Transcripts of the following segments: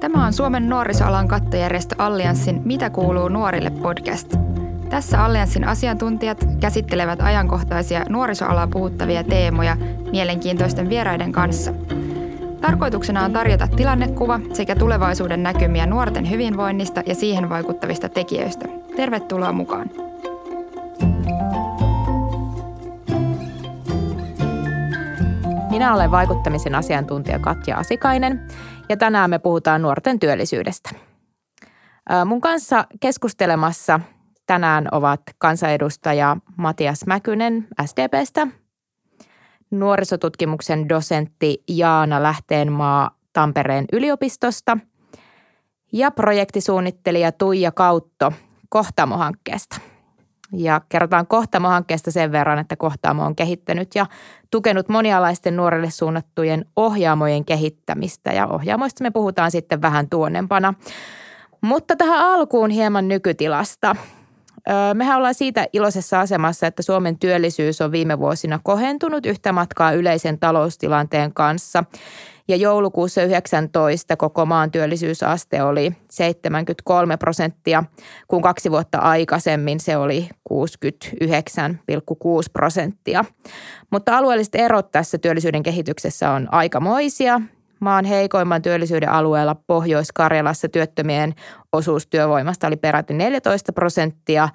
Tämä on Suomen nuorisoalan kattojärjestö Allianssin Mitä kuuluu nuorille podcast. Tässä Allianssin asiantuntijat käsittelevät ajankohtaisia nuorisoalaa puhuttavia teemoja mielenkiintoisten vieraiden kanssa. Tarkoituksena on tarjota tilannekuva sekä tulevaisuuden näkymiä nuorten hyvinvoinnista ja siihen vaikuttavista tekijöistä. Tervetuloa mukaan! Minä olen vaikuttamisen asiantuntija Katja Asikainen ja tänään me puhutaan nuorten työllisyydestä. Mun kanssa keskustelemassa tänään ovat kansanedustaja Matias Mäkynen SDPstä, nuorisotutkimuksen dosentti Jaana Lähteenmaa Tampereen yliopistosta ja projektisuunnittelija Tuija Kautto Kohtamo-hankkeesta – ja kerrotaan Kohtamo-hankkeesta sen verran, että Kohtaamo on kehittänyt ja tukenut monialaisten nuorille suunnattujen ohjaamojen kehittämistä. Ja ohjaamoista me puhutaan sitten vähän tuonnempana. Mutta tähän alkuun hieman nykytilasta. Mehän ollaan siitä iloisessa asemassa, että Suomen työllisyys on viime vuosina kohentunut yhtä matkaa yleisen taloustilanteen kanssa – ja joulukuussa 19 koko maan työllisyysaste oli 73 prosenttia, kun kaksi vuotta aikaisemmin se oli 69,6 prosenttia. Mutta alueelliset erot tässä työllisyyden kehityksessä on aikamoisia. Maan heikoimman työllisyyden alueella Pohjois-Karjalassa työttömien osuus työvoimasta oli peräti 14 prosenttia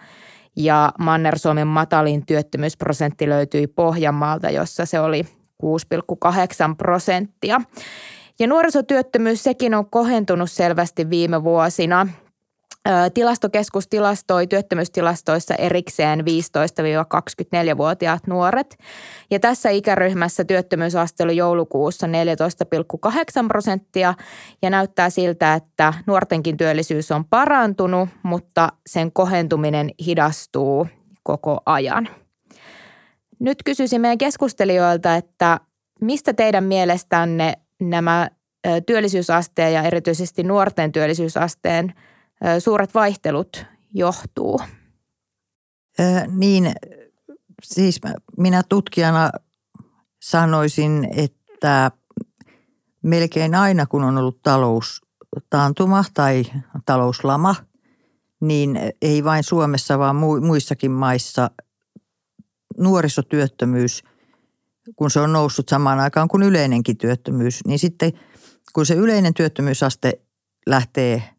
ja Manner-Suomen matalin työttömyysprosentti löytyi Pohjanmaalta, jossa se oli 6,8 prosenttia. Ja nuorisotyöttömyys sekin on kohentunut selvästi viime vuosina. Tilastokeskus tilastoi työttömyystilastoissa erikseen 15-24-vuotiaat nuoret. Ja tässä ikäryhmässä työttömyysaste oli joulukuussa 14,8 prosenttia ja näyttää siltä, että nuortenkin työllisyys on parantunut, mutta sen kohentuminen hidastuu koko ajan. Nyt kysyisin meidän keskustelijoilta, että mistä teidän mielestänne nämä työllisyysasteen ja erityisesti nuorten työllisyysasteen suuret vaihtelut johtuu? Äh, niin, siis minä tutkijana sanoisin, että melkein aina kun on ollut taloustaantuma tai talouslama, niin ei vain Suomessa, vaan muissakin maissa nuorisotyöttömyys, kun se on noussut samaan aikaan kuin yleinenkin työttömyys, niin sitten kun se yleinen työttömyysaste lähtee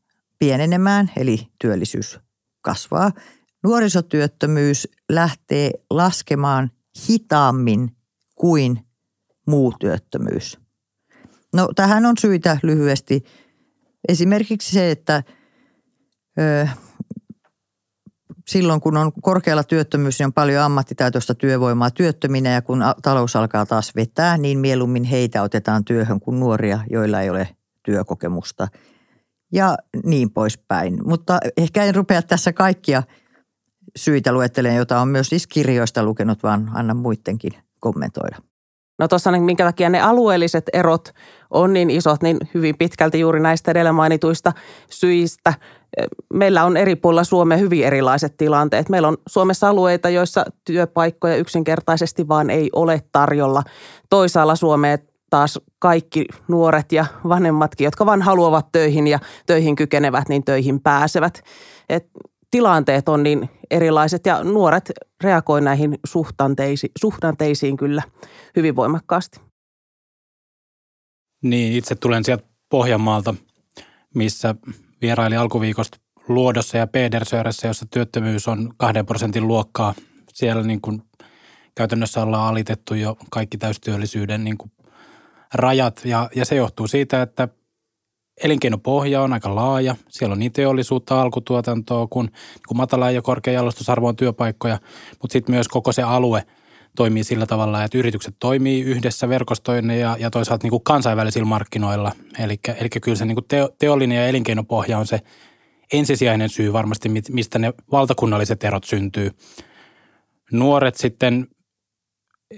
pienenemään, eli työllisyys kasvaa, nuorisotyöttömyys lähtee laskemaan hitaammin kuin muu työttömyys. No tähän on syitä lyhyesti. Esimerkiksi se, että silloin, kun on korkealla työttömyys, niin on paljon ammattitaitoista työvoimaa työttöminä ja kun talous alkaa taas vetää, niin mieluummin heitä otetaan työhön kuin nuoria, joilla ei ole työkokemusta ja niin poispäin. Mutta ehkä en rupea tässä kaikkia syitä luettelemaan, joita on myös siis kirjoista lukenut, vaan anna muidenkin kommentoida. No tuossa minkä takia ne alueelliset erot on niin isot, niin hyvin pitkälti juuri näistä edellä mainituista syistä. Meillä on eri puolilla Suomea hyvin erilaiset tilanteet. Meillä on Suomessa alueita, joissa työpaikkoja yksinkertaisesti vaan ei ole tarjolla. Toisaalla Suomea taas kaikki nuoret ja vanhemmatkin, jotka vaan haluavat töihin ja töihin kykenevät, niin töihin pääsevät. Et tilanteet on niin erilaiset ja nuoret reagoivat näihin suhtanteisiin, suhdanteisiin kyllä hyvin voimakkaasti. Niin, itse tulen sieltä Pohjanmaalta, missä vieraili alkuviikosta Luodossa ja Pedersöressä, jossa työttömyys on kahden prosentin luokkaa. Siellä niin kuin käytännössä ollaan alitettu jo kaikki täystyöllisyyden niin kuin rajat ja, ja se johtuu siitä, että elinkeinopohja on aika laaja. Siellä on niin teollisuutta, alkutuotantoa kuin, kuin matala ja korkea jalostusarvoon työpaikkoja, mutta sitten myös koko se alue toimii sillä tavalla, että yritykset toimii yhdessä verkostoinen ja, ja toisaalta niin kuin kansainvälisillä markkinoilla. Eli, eli kyllä se niin kuin teo, teollinen ja elinkeinopohja on se ensisijainen syy varmasti, mistä ne valtakunnalliset erot syntyy. Nuoret sitten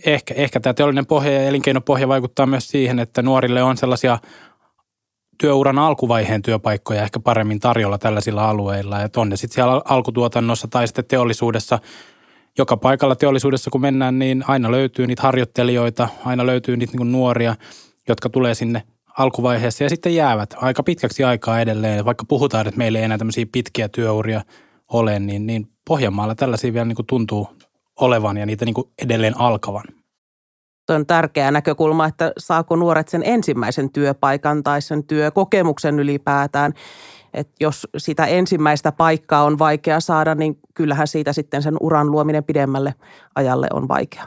ehkä, ehkä tämä teollinen pohja ja elinkeinopohja vaikuttaa myös siihen, että nuorille on sellaisia työuran alkuvaiheen työpaikkoja ehkä paremmin tarjolla tällaisilla alueilla. Että on ne sitten siellä alkutuotannossa tai sitten teollisuudessa. Joka paikalla teollisuudessa kun mennään, niin aina löytyy niitä harjoittelijoita, aina löytyy niitä niin nuoria, jotka tulee sinne alkuvaiheessa ja sitten jäävät aika pitkäksi aikaa edelleen. Vaikka puhutaan, että meillä ei enää tämmöisiä pitkiä työuria ole, niin, niin Pohjanmaalla tällaisia vielä niin tuntuu olevan ja niitä niin kuin edelleen alkavan. Tuo on tärkeä näkökulma, että saako nuoret sen ensimmäisen työpaikan tai sen työkokemuksen ylipäätään. Et jos sitä ensimmäistä paikkaa on vaikea saada, niin kyllähän siitä sitten sen uran luominen pidemmälle ajalle on vaikea.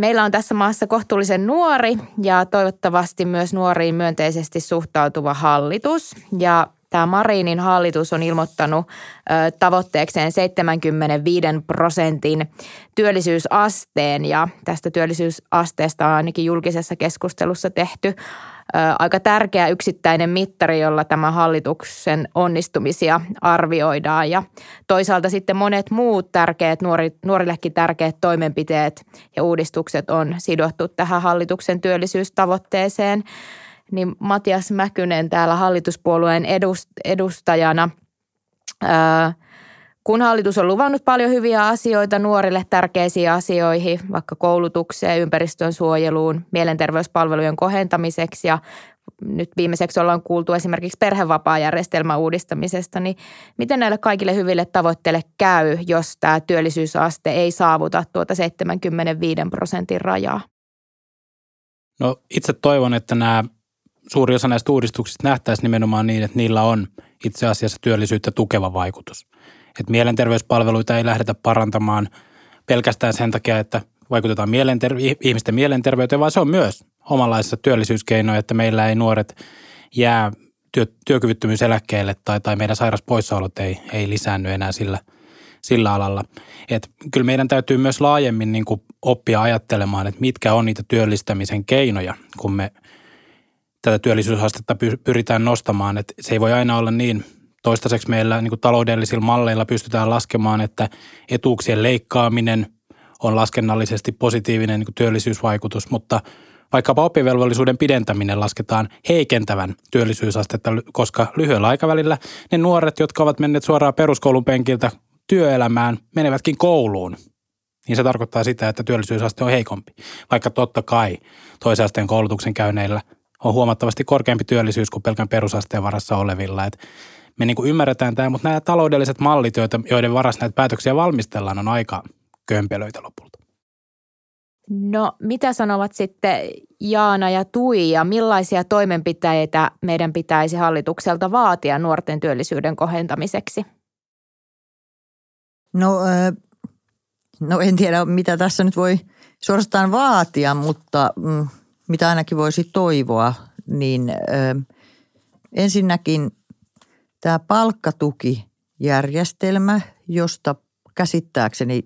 Meillä on tässä maassa kohtuullisen nuori ja toivottavasti myös nuoriin myönteisesti suhtautuva hallitus. Ja tämä Marinin hallitus on ilmoittanut tavoitteekseen 75 prosentin työllisyysasteen ja tästä työllisyysasteesta on ainakin julkisessa keskustelussa tehty aika tärkeä yksittäinen mittari, jolla tämä hallituksen onnistumisia arvioidaan. Ja toisaalta sitten monet muut tärkeät, nuori, nuorillekin tärkeät toimenpiteet ja uudistukset on sidottu tähän hallituksen työllisyystavoitteeseen. Niin Matias Mäkynen täällä hallituspuolueen edustajana – kun hallitus on luvannut paljon hyviä asioita nuorille tärkeisiin asioihin, vaikka koulutukseen, ympäristön suojeluun, mielenterveyspalvelujen kohentamiseksi ja nyt viimeiseksi ollaan kuultu esimerkiksi perhevapaajärjestelmän uudistamisesta, niin miten näille kaikille hyville tavoitteille käy, jos tämä työllisyysaste ei saavuta tuota 75 prosentin rajaa? No itse toivon, että nämä suuri osa näistä uudistuksista nähtäisiin nimenomaan niin, että niillä on itse asiassa työllisyyttä tukeva vaikutus että mielenterveyspalveluita ei lähdetä parantamaan pelkästään sen takia, että vaikutetaan mielenter- ihmisten mielenterveyteen, vaan se on myös omanlaisessa työllisyyskeino, että meillä ei nuoret jää työ, työkyvyttömyyseläkkeelle tai, tai meidän sairaspoissaolot ei, ei lisäänny enää sillä, sillä alalla. Et kyllä meidän täytyy myös laajemmin niin kuin oppia ajattelemaan, että mitkä on niitä työllistämisen keinoja, kun me tätä työllisyysastetta pyritään nostamaan. Että se ei voi aina olla niin Toistaiseksi meillä niin kuin taloudellisilla malleilla pystytään laskemaan, että etuuksien leikkaaminen on laskennallisesti positiivinen niin kuin työllisyysvaikutus, mutta vaikkapa oppivelvollisuuden pidentäminen lasketaan heikentävän työllisyysastetta, koska lyhyellä aikavälillä ne nuoret, jotka ovat menneet suoraan peruskoulun penkiltä työelämään, menevätkin kouluun. Niin se tarkoittaa sitä, että työllisyysaste on heikompi. Vaikka totta kai toisen asteen koulutuksen käyneillä on huomattavasti korkeampi työllisyys kuin pelkän perusasteen varassa olevilla. Et me niin kuin ymmärretään tämä, mutta nämä taloudelliset mallit, joita, joiden varassa näitä päätöksiä valmistellaan, on aika kömpelöitä lopulta. No mitä sanovat sitten Jaana ja Tuija, millaisia toimenpiteitä meidän pitäisi hallitukselta vaatia nuorten työllisyyden kohentamiseksi? No, no en tiedä, mitä tässä nyt voi suorastaan vaatia, mutta mm, mitä ainakin voisi toivoa, niin ensinnäkin Tämä palkkatukijärjestelmä, josta käsittääkseni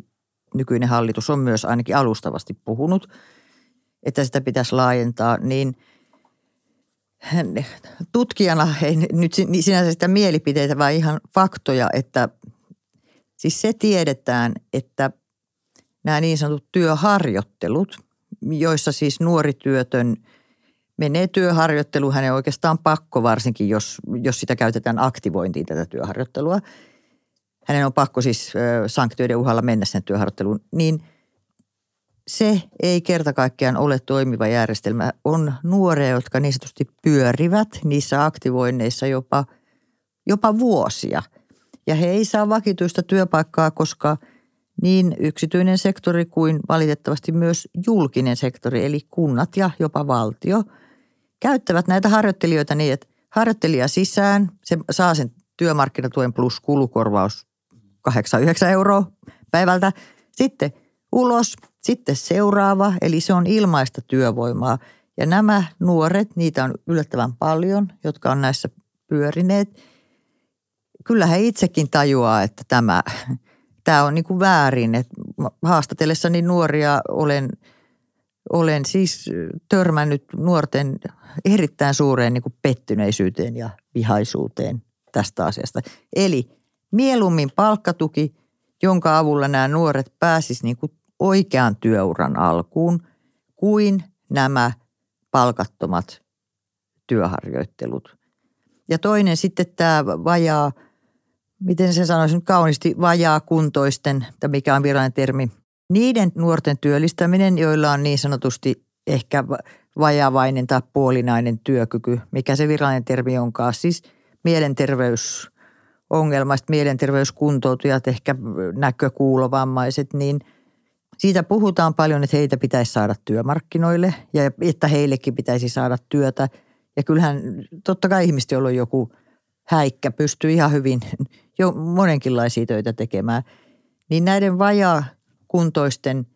nykyinen hallitus on myös ainakin alustavasti puhunut, että sitä pitäisi laajentaa, niin tutkijana ei nyt sinänsä sitä mielipiteitä, vaan ihan faktoja, että siis se tiedetään, että nämä niin sanotut työharjoittelut, joissa siis nuori työtön – menee työharjoitteluun, hänen oikeastaan pakko varsinkin, jos, jos sitä käytetään aktivointiin tätä työharjoittelua. Hänen on pakko siis sanktioiden uhalla mennä sen työharjoitteluun, niin se ei kerta kaikkiaan ole toimiva järjestelmä. On nuoria, jotka niin sanotusti pyörivät niissä aktivoinneissa jopa, jopa vuosia. Ja he ei saa vakituista työpaikkaa, koska niin yksityinen sektori kuin valitettavasti myös julkinen sektori, eli kunnat ja jopa valtio – käyttävät näitä harjoittelijoita niin, että harjoittelija sisään, se saa sen työmarkkinatuen plus kulukorvaus 8-9 euroa päivältä. Sitten ulos, sitten seuraava, eli se on ilmaista työvoimaa. Ja nämä nuoret, niitä on yllättävän paljon, jotka on näissä pyörineet. Kyllä he itsekin tajuaa, että tämä, tämä on niin kuin väärin. Että haastatellessani nuoria olen, olen siis törmännyt nuorten erittäin suureen niin kuin pettyneisyyteen ja vihaisuuteen tästä asiasta. Eli mieluummin palkkatuki, jonka avulla nämä nuoret pääsisivät niin kuin oikean työuran alkuun, kuin nämä palkattomat työharjoittelut. Ja toinen sitten tämä vajaa, miten se sanoisin kauniisti, vajaa kuntoisten, mikä on virallinen termi, niiden nuorten työllistäminen, joilla on niin sanotusti ehkä vajavainen tai puolinainen työkyky, mikä se virallinen termi onkaan. Siis mielenterveysongelmaiset, mielenterveyskuntoutujat, ehkä näkökuulovammaiset, niin siitä puhutaan paljon, että heitä pitäisi saada työmarkkinoille ja että heillekin pitäisi saada työtä. Ja kyllähän totta kai ihmiset, joilla on joku häikkä, pystyy ihan hyvin jo monenkinlaisia töitä tekemään. Niin näiden vajaa-kuntoisten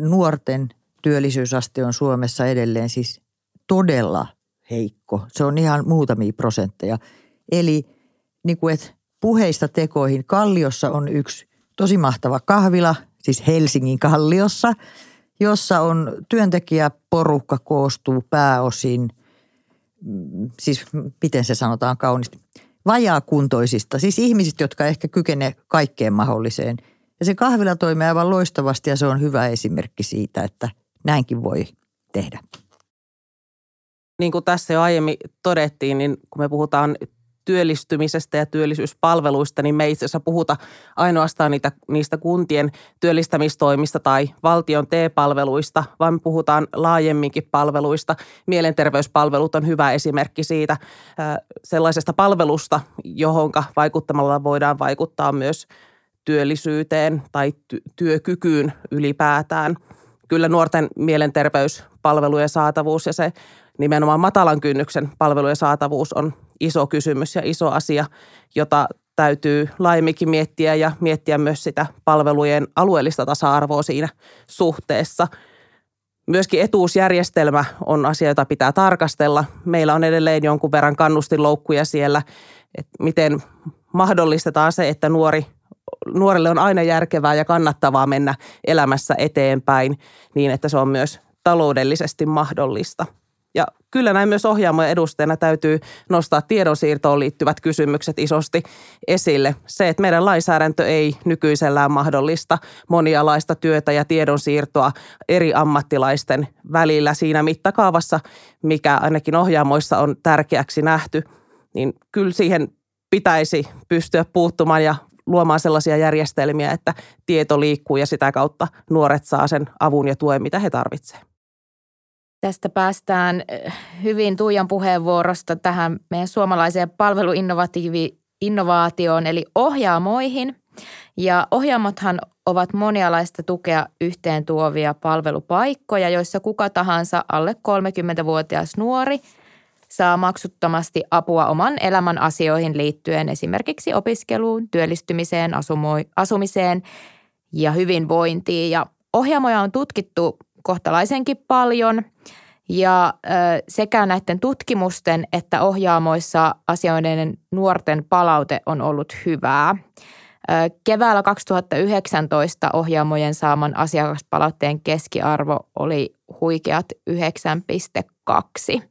nuorten työllisyysaste on Suomessa edelleen siis todella heikko. Se on ihan muutamia prosentteja. Eli niin kuin, että puheista tekoihin Kalliossa on yksi tosi mahtava kahvila, siis Helsingin Kalliossa, jossa on työntekijäporukka koostuu pääosin, mm, siis miten se sanotaan kauniisti, vajaakuntoisista, siis ihmisistä, jotka ehkä kykenee kaikkeen mahdolliseen. Ja se kahvila toimii aivan loistavasti ja se on hyvä esimerkki siitä, että näinkin voi tehdä. Niin kuin tässä jo aiemmin todettiin, niin kun me puhutaan työllistymisestä ja työllisyyspalveluista, niin me ei itse asiassa puhuta ainoastaan niitä, niistä kuntien työllistämistoimista tai valtion T-palveluista, vaan me puhutaan laajemminkin palveluista. Mielenterveyspalvelut on hyvä esimerkki siitä sellaisesta palvelusta, johonka vaikuttamalla voidaan vaikuttaa myös työllisyyteen tai työkykyyn ylipäätään. Kyllä nuorten mielenterveyspalvelujen saatavuus ja se nimenomaan matalan kynnyksen palvelujen saatavuus on iso kysymys ja iso asia, jota täytyy laajemminkin miettiä ja miettiä myös sitä palvelujen alueellista tasa-arvoa siinä suhteessa. Myöskin etuusjärjestelmä on asia, jota pitää tarkastella. Meillä on edelleen jonkun verran kannustinloukkuja siellä, että miten mahdollistetaan se, että nuori, nuorelle on aina järkevää ja kannattavaa mennä elämässä eteenpäin niin, että se on myös taloudellisesti mahdollista. Ja kyllä näin myös ohjaamojen edustajana täytyy nostaa tiedonsiirtoon liittyvät kysymykset isosti esille. Se, että meidän lainsäädäntö ei nykyisellään mahdollista monialaista työtä ja tiedonsiirtoa eri ammattilaisten välillä siinä mittakaavassa, mikä ainakin ohjaamoissa on tärkeäksi nähty, niin kyllä siihen pitäisi pystyä puuttumaan ja luomaan sellaisia järjestelmiä, että tieto liikkuu ja sitä kautta nuoret saa sen avun ja tuen, mitä he tarvitsevat. Tästä päästään eh, hyvin Tuijan puheenvuorosta tähän meidän suomalaiseen palveluinnovaatioon eli ohjaamoihin. Ja ohjaamothan ovat monialaista tukea yhteen tuovia palvelupaikkoja, joissa kuka tahansa alle 30-vuotias nuori saa maksuttomasti apua oman elämän asioihin liittyen esimerkiksi opiskeluun, työllistymiseen, asumiseen ja hyvinvointiin. Ja ohjaamoja on tutkittu kohtalaisenkin paljon – ja sekä näiden tutkimusten että ohjaamoissa asioiden nuorten palaute on ollut hyvää. Keväällä 2019 ohjaamojen saaman asiakaspalautteen keskiarvo oli huikeat 9,2.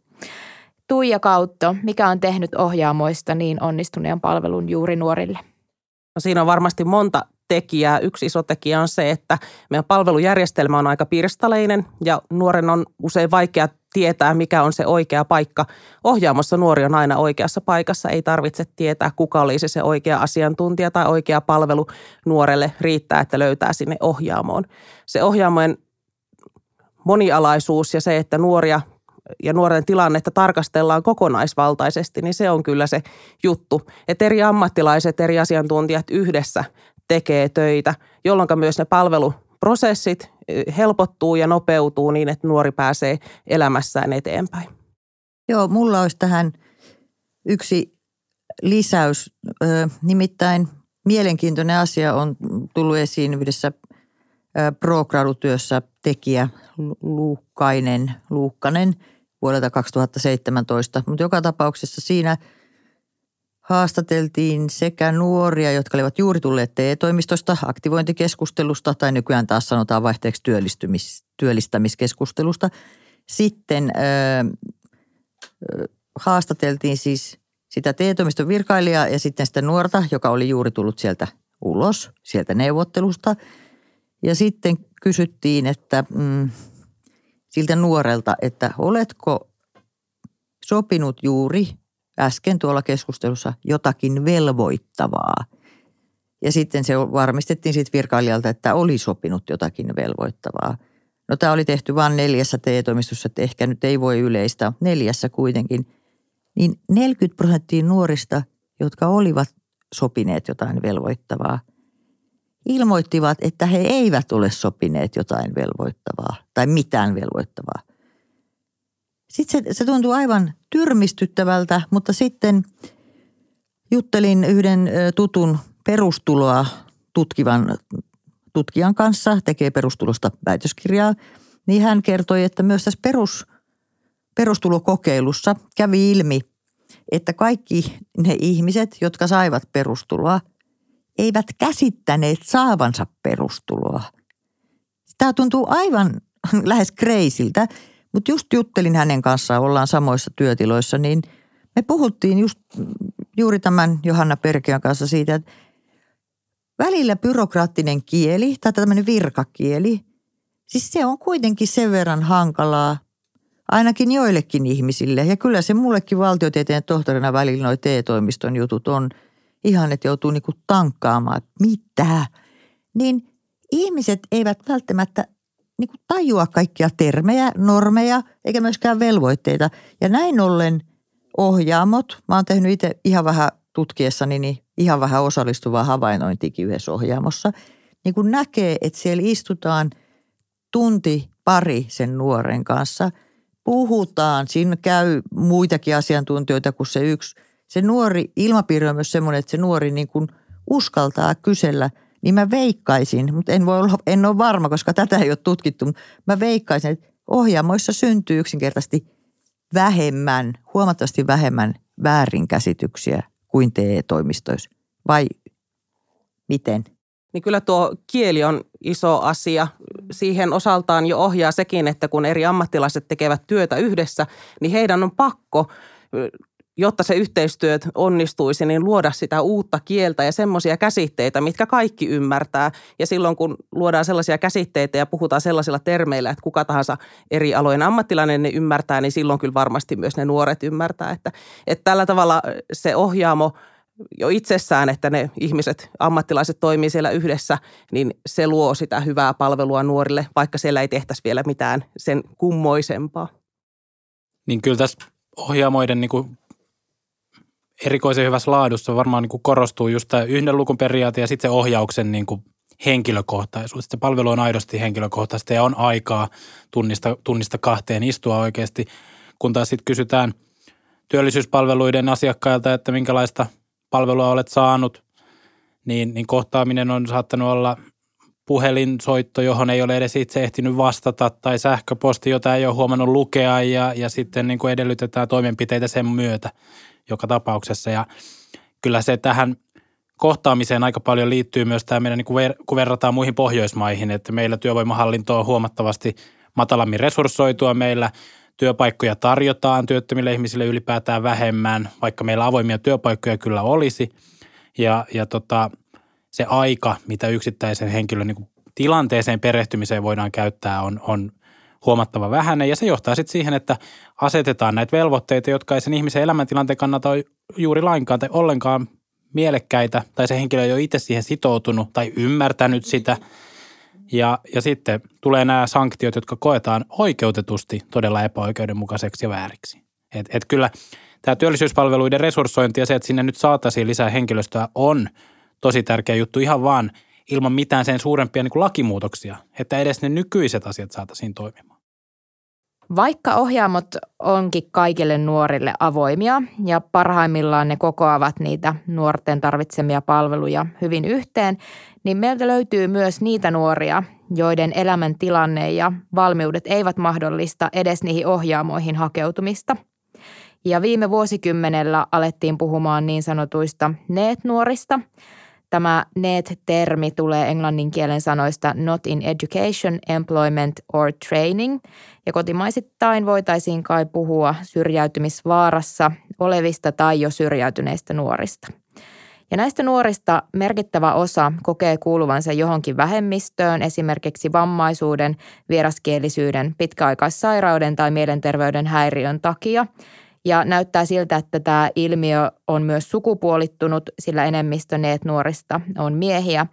Tuija Kautto, mikä on tehnyt ohjaamoista niin onnistuneen palvelun juuri nuorille? No siinä on varmasti monta tekijää. Yksi iso tekijä on se, että meidän palvelujärjestelmä on aika pirstaleinen ja nuoren on usein vaikea tietää, mikä on se oikea paikka. Ohjaamossa nuori on aina oikeassa paikassa. Ei tarvitse tietää, kuka olisi se oikea asiantuntija tai oikea palvelu nuorelle. Riittää, että löytää sinne ohjaamoon. Se ohjaamojen monialaisuus ja se, että nuoria ja nuoren tilannetta tarkastellaan kokonaisvaltaisesti, niin se on kyllä se juttu. Että eri ammattilaiset, eri asiantuntijat yhdessä tekee töitä, jolloin myös ne palveluprosessit eh, helpottuu ja nopeutuu niin, että nuori pääsee elämässään eteenpäin. Joo, mulla olisi tähän yksi lisäys. Nimittäin mielenkiintoinen asia on tullut esiin yhdessä pro-gradutyössä tekijä Luukkainen, Luukkanen vuodelta 2017. Mutta joka tapauksessa siinä – haastateltiin sekä nuoria, jotka olivat juuri tulleet TE-toimistosta, aktivointikeskustelusta tai nykyään taas sanotaan vaihteeksi työllistymis, työllistämiskeskustelusta. Sitten ö, haastateltiin siis sitä TE-toimiston virkailijaa ja sitten sitä nuorta, joka oli juuri tullut sieltä ulos, sieltä neuvottelusta. Ja sitten kysyttiin, että mm, siltä nuorelta, että oletko sopinut juuri äsken tuolla keskustelussa jotakin velvoittavaa. Ja sitten se varmistettiin siitä virkailijalta, että oli sopinut jotakin velvoittavaa. No tämä oli tehty vain neljässä TE-toimistossa, että ehkä nyt ei voi yleistä, neljässä kuitenkin. Niin 40 prosenttia nuorista, jotka olivat sopineet jotain velvoittavaa, ilmoittivat, että he eivät ole sopineet jotain velvoittavaa tai mitään velvoittavaa. Sitten se, se tuntuu aivan tyrmistyttävältä, mutta sitten juttelin yhden tutun perustuloa tutkivan tutkijan kanssa, tekee perustulosta väitöskirjaa, niin hän kertoi, että myös tässä perus, perustulokokeilussa kävi ilmi, että kaikki ne ihmiset, jotka saivat perustuloa, eivät käsittäneet saavansa perustuloa. Tämä tuntuu aivan lähes kreisiltä, mutta just juttelin hänen kanssaan, ollaan samoissa työtiloissa, niin me puhuttiin just juuri tämän Johanna Perkeän kanssa siitä, että välillä byrokraattinen kieli tai tämmöinen virkakieli, siis se on kuitenkin sen verran hankalaa ainakin joillekin ihmisille. Ja kyllä se mullekin valtiotieteen tohtorina välillä noi TE-toimiston jutut on ihan, että joutuu niinku tankkaamaan, että mitä. Niin ihmiset eivät välttämättä niinku tajua kaikkia termejä, normeja eikä myöskään velvoitteita. Ja näin ollen ohjaamot, mä oon tehnyt itse ihan vähän tutkiessani niin ihan vähän osallistuvaa havainnointikin yhdessä ohjaamossa, niin kun näkee, että siellä istutaan tunti pari sen nuoren kanssa, puhutaan, siinä käy muitakin asiantuntijoita kuin se yksi. Se nuori ilmapiiri on myös semmoinen, että se nuori niin kuin uskaltaa kysellä, niin mä veikkaisin, mutta en, voi olla, en ole varma, koska tätä ei ole tutkittu, mutta mä veikkaisin, että ohjaamoissa syntyy yksinkertaisesti vähemmän, huomattavasti vähemmän väärinkäsityksiä kuin TE-toimistoissa? Vai miten? Niin kyllä tuo kieli on iso asia. Siihen osaltaan jo ohjaa sekin, että kun eri ammattilaiset tekevät työtä yhdessä, niin heidän on pakko jotta se yhteistyö onnistuisi, niin luoda sitä uutta kieltä ja semmoisia käsitteitä, mitkä kaikki ymmärtää. Ja silloin kun luodaan sellaisia käsitteitä ja puhutaan sellaisilla termeillä, että kuka tahansa eri alojen ammattilainen ne ymmärtää, niin silloin kyllä varmasti myös ne nuoret ymmärtää. Että, että tällä tavalla se ohjaamo jo itsessään, että ne ihmiset, ammattilaiset toimii siellä yhdessä, niin se luo sitä hyvää palvelua nuorille, vaikka siellä ei tehtäisi vielä mitään sen kummoisempaa. Niin kyllä tässä ohjaamoiden niin kuin erikoisen hyvässä laadussa varmaan niin kuin korostuu just tämä yhden lukun periaate ja sitten se ohjauksen niin kuin henkilökohtaisuus. Se palvelu on aidosti henkilökohtaista ja on aikaa tunnista, tunnista kahteen istua oikeasti, kun taas sitten kysytään työllisyyspalveluiden asiakkailta, että minkälaista palvelua olet saanut, niin, niin kohtaaminen on saattanut olla puhelinsoitto, johon ei ole edes itse ehtinyt vastata, tai sähköposti, jota ei ole huomannut lukea, ja, ja sitten niin kuin edellytetään toimenpiteitä sen myötä joka tapauksessa. Ja kyllä se tähän kohtaamiseen aika paljon liittyy myös tämä meidän, niin kuin ver- kun verrataan muihin Pohjoismaihin, että meillä työvoimahallinto on huomattavasti matalammin resurssoitua. Meillä työpaikkoja tarjotaan työttömille ihmisille ylipäätään vähemmän, vaikka meillä avoimia työpaikkoja kyllä olisi. Ja, ja tota, se aika, mitä yksittäisen henkilön niin tilanteeseen perehtymiseen voidaan käyttää, on, on – huomattava vähäinen ja se johtaa sitten siihen, että asetetaan näitä velvoitteita, jotka ei sen ihmisen elämäntilanteen kannalta ole juuri lainkaan tai ollenkaan mielekkäitä tai se henkilö ei ole itse siihen sitoutunut tai ymmärtänyt sitä. Ja, ja sitten tulee nämä sanktiot, jotka koetaan oikeutetusti todella epäoikeudenmukaiseksi ja vääriksi. Et, et kyllä tämä työllisyyspalveluiden resurssointi ja se, että sinne nyt saataisiin lisää henkilöstöä on tosi tärkeä juttu ihan vaan ilman mitään sen suurempia niin kuin lakimuutoksia, että edes ne nykyiset asiat saataisiin toimimaan. Vaikka ohjaamot onkin kaikille nuorille avoimia ja parhaimmillaan ne kokoavat niitä nuorten tarvitsemia palveluja hyvin yhteen, niin meiltä löytyy myös niitä nuoria, joiden elämäntilanne ja valmiudet eivät mahdollista edes niihin ohjaamoihin hakeutumista. Ja viime vuosikymmenellä alettiin puhumaan niin sanotuista NEET-nuorista – Tämä NEET-termi tulee englannin kielen sanoista not in education, employment or training. Ja kotimaisittain voitaisiin kai puhua syrjäytymisvaarassa olevista tai jo syrjäytyneistä nuorista. Ja näistä nuorista merkittävä osa kokee kuuluvansa johonkin vähemmistöön, esimerkiksi vammaisuuden, vieraskielisyyden, pitkäaikaissairauden tai mielenterveyden häiriön takia – ja näyttää siltä, että tämä ilmiö on myös sukupuolittunut, sillä enemmistö neet nuorista on miehiä.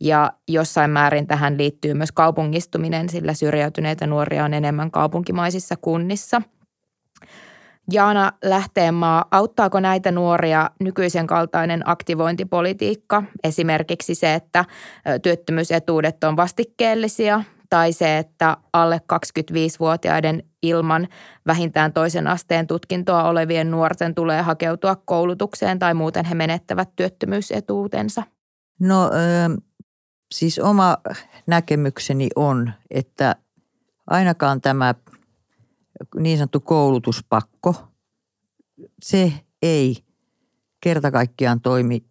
Ja jossain määrin tähän liittyy myös kaupungistuminen, sillä syrjäytyneitä nuoria on enemmän kaupunkimaisissa kunnissa. Jaana Lähteenmaa, auttaako näitä nuoria nykyisen kaltainen aktivointipolitiikka, esimerkiksi se, että työttömyysetuudet on vastikkeellisia tai se, että alle 25-vuotiaiden ilman vähintään toisen asteen tutkintoa olevien nuorten tulee hakeutua koulutukseen tai muuten he menettävät työttömyysetuutensa? No siis oma näkemykseni on, että ainakaan tämä niin sanottu koulutuspakko, se ei kerta kaikkiaan toimi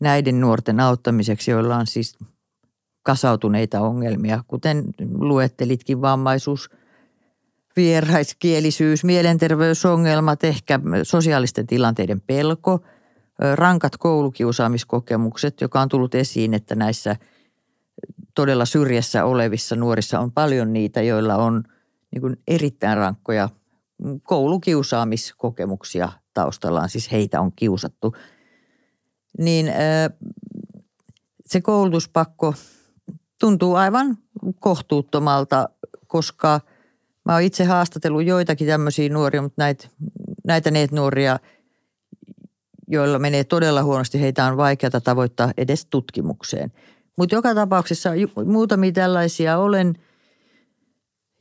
näiden nuorten auttamiseksi, joilla on siis kasautuneita ongelmia, kuten luettelitkin vammaisuus, vieraiskielisyys, mielenterveysongelmat, ehkä sosiaalisten tilanteiden pelko, rankat koulukiusaamiskokemukset, joka on tullut esiin, että näissä todella syrjässä olevissa nuorissa on paljon niitä, joilla on niin erittäin rankkoja koulukiusaamiskokemuksia taustallaan, siis heitä on kiusattu. Niin se koulutuspakko tuntuu aivan kohtuuttomalta, koska mä oon itse haastatellut joitakin tämmöisiä nuoria, mutta näitä, näitä neet nuoria, joilla menee todella huonosti, heitä on vaikeata tavoittaa edes tutkimukseen. Mutta joka tapauksessa muutamia tällaisia olen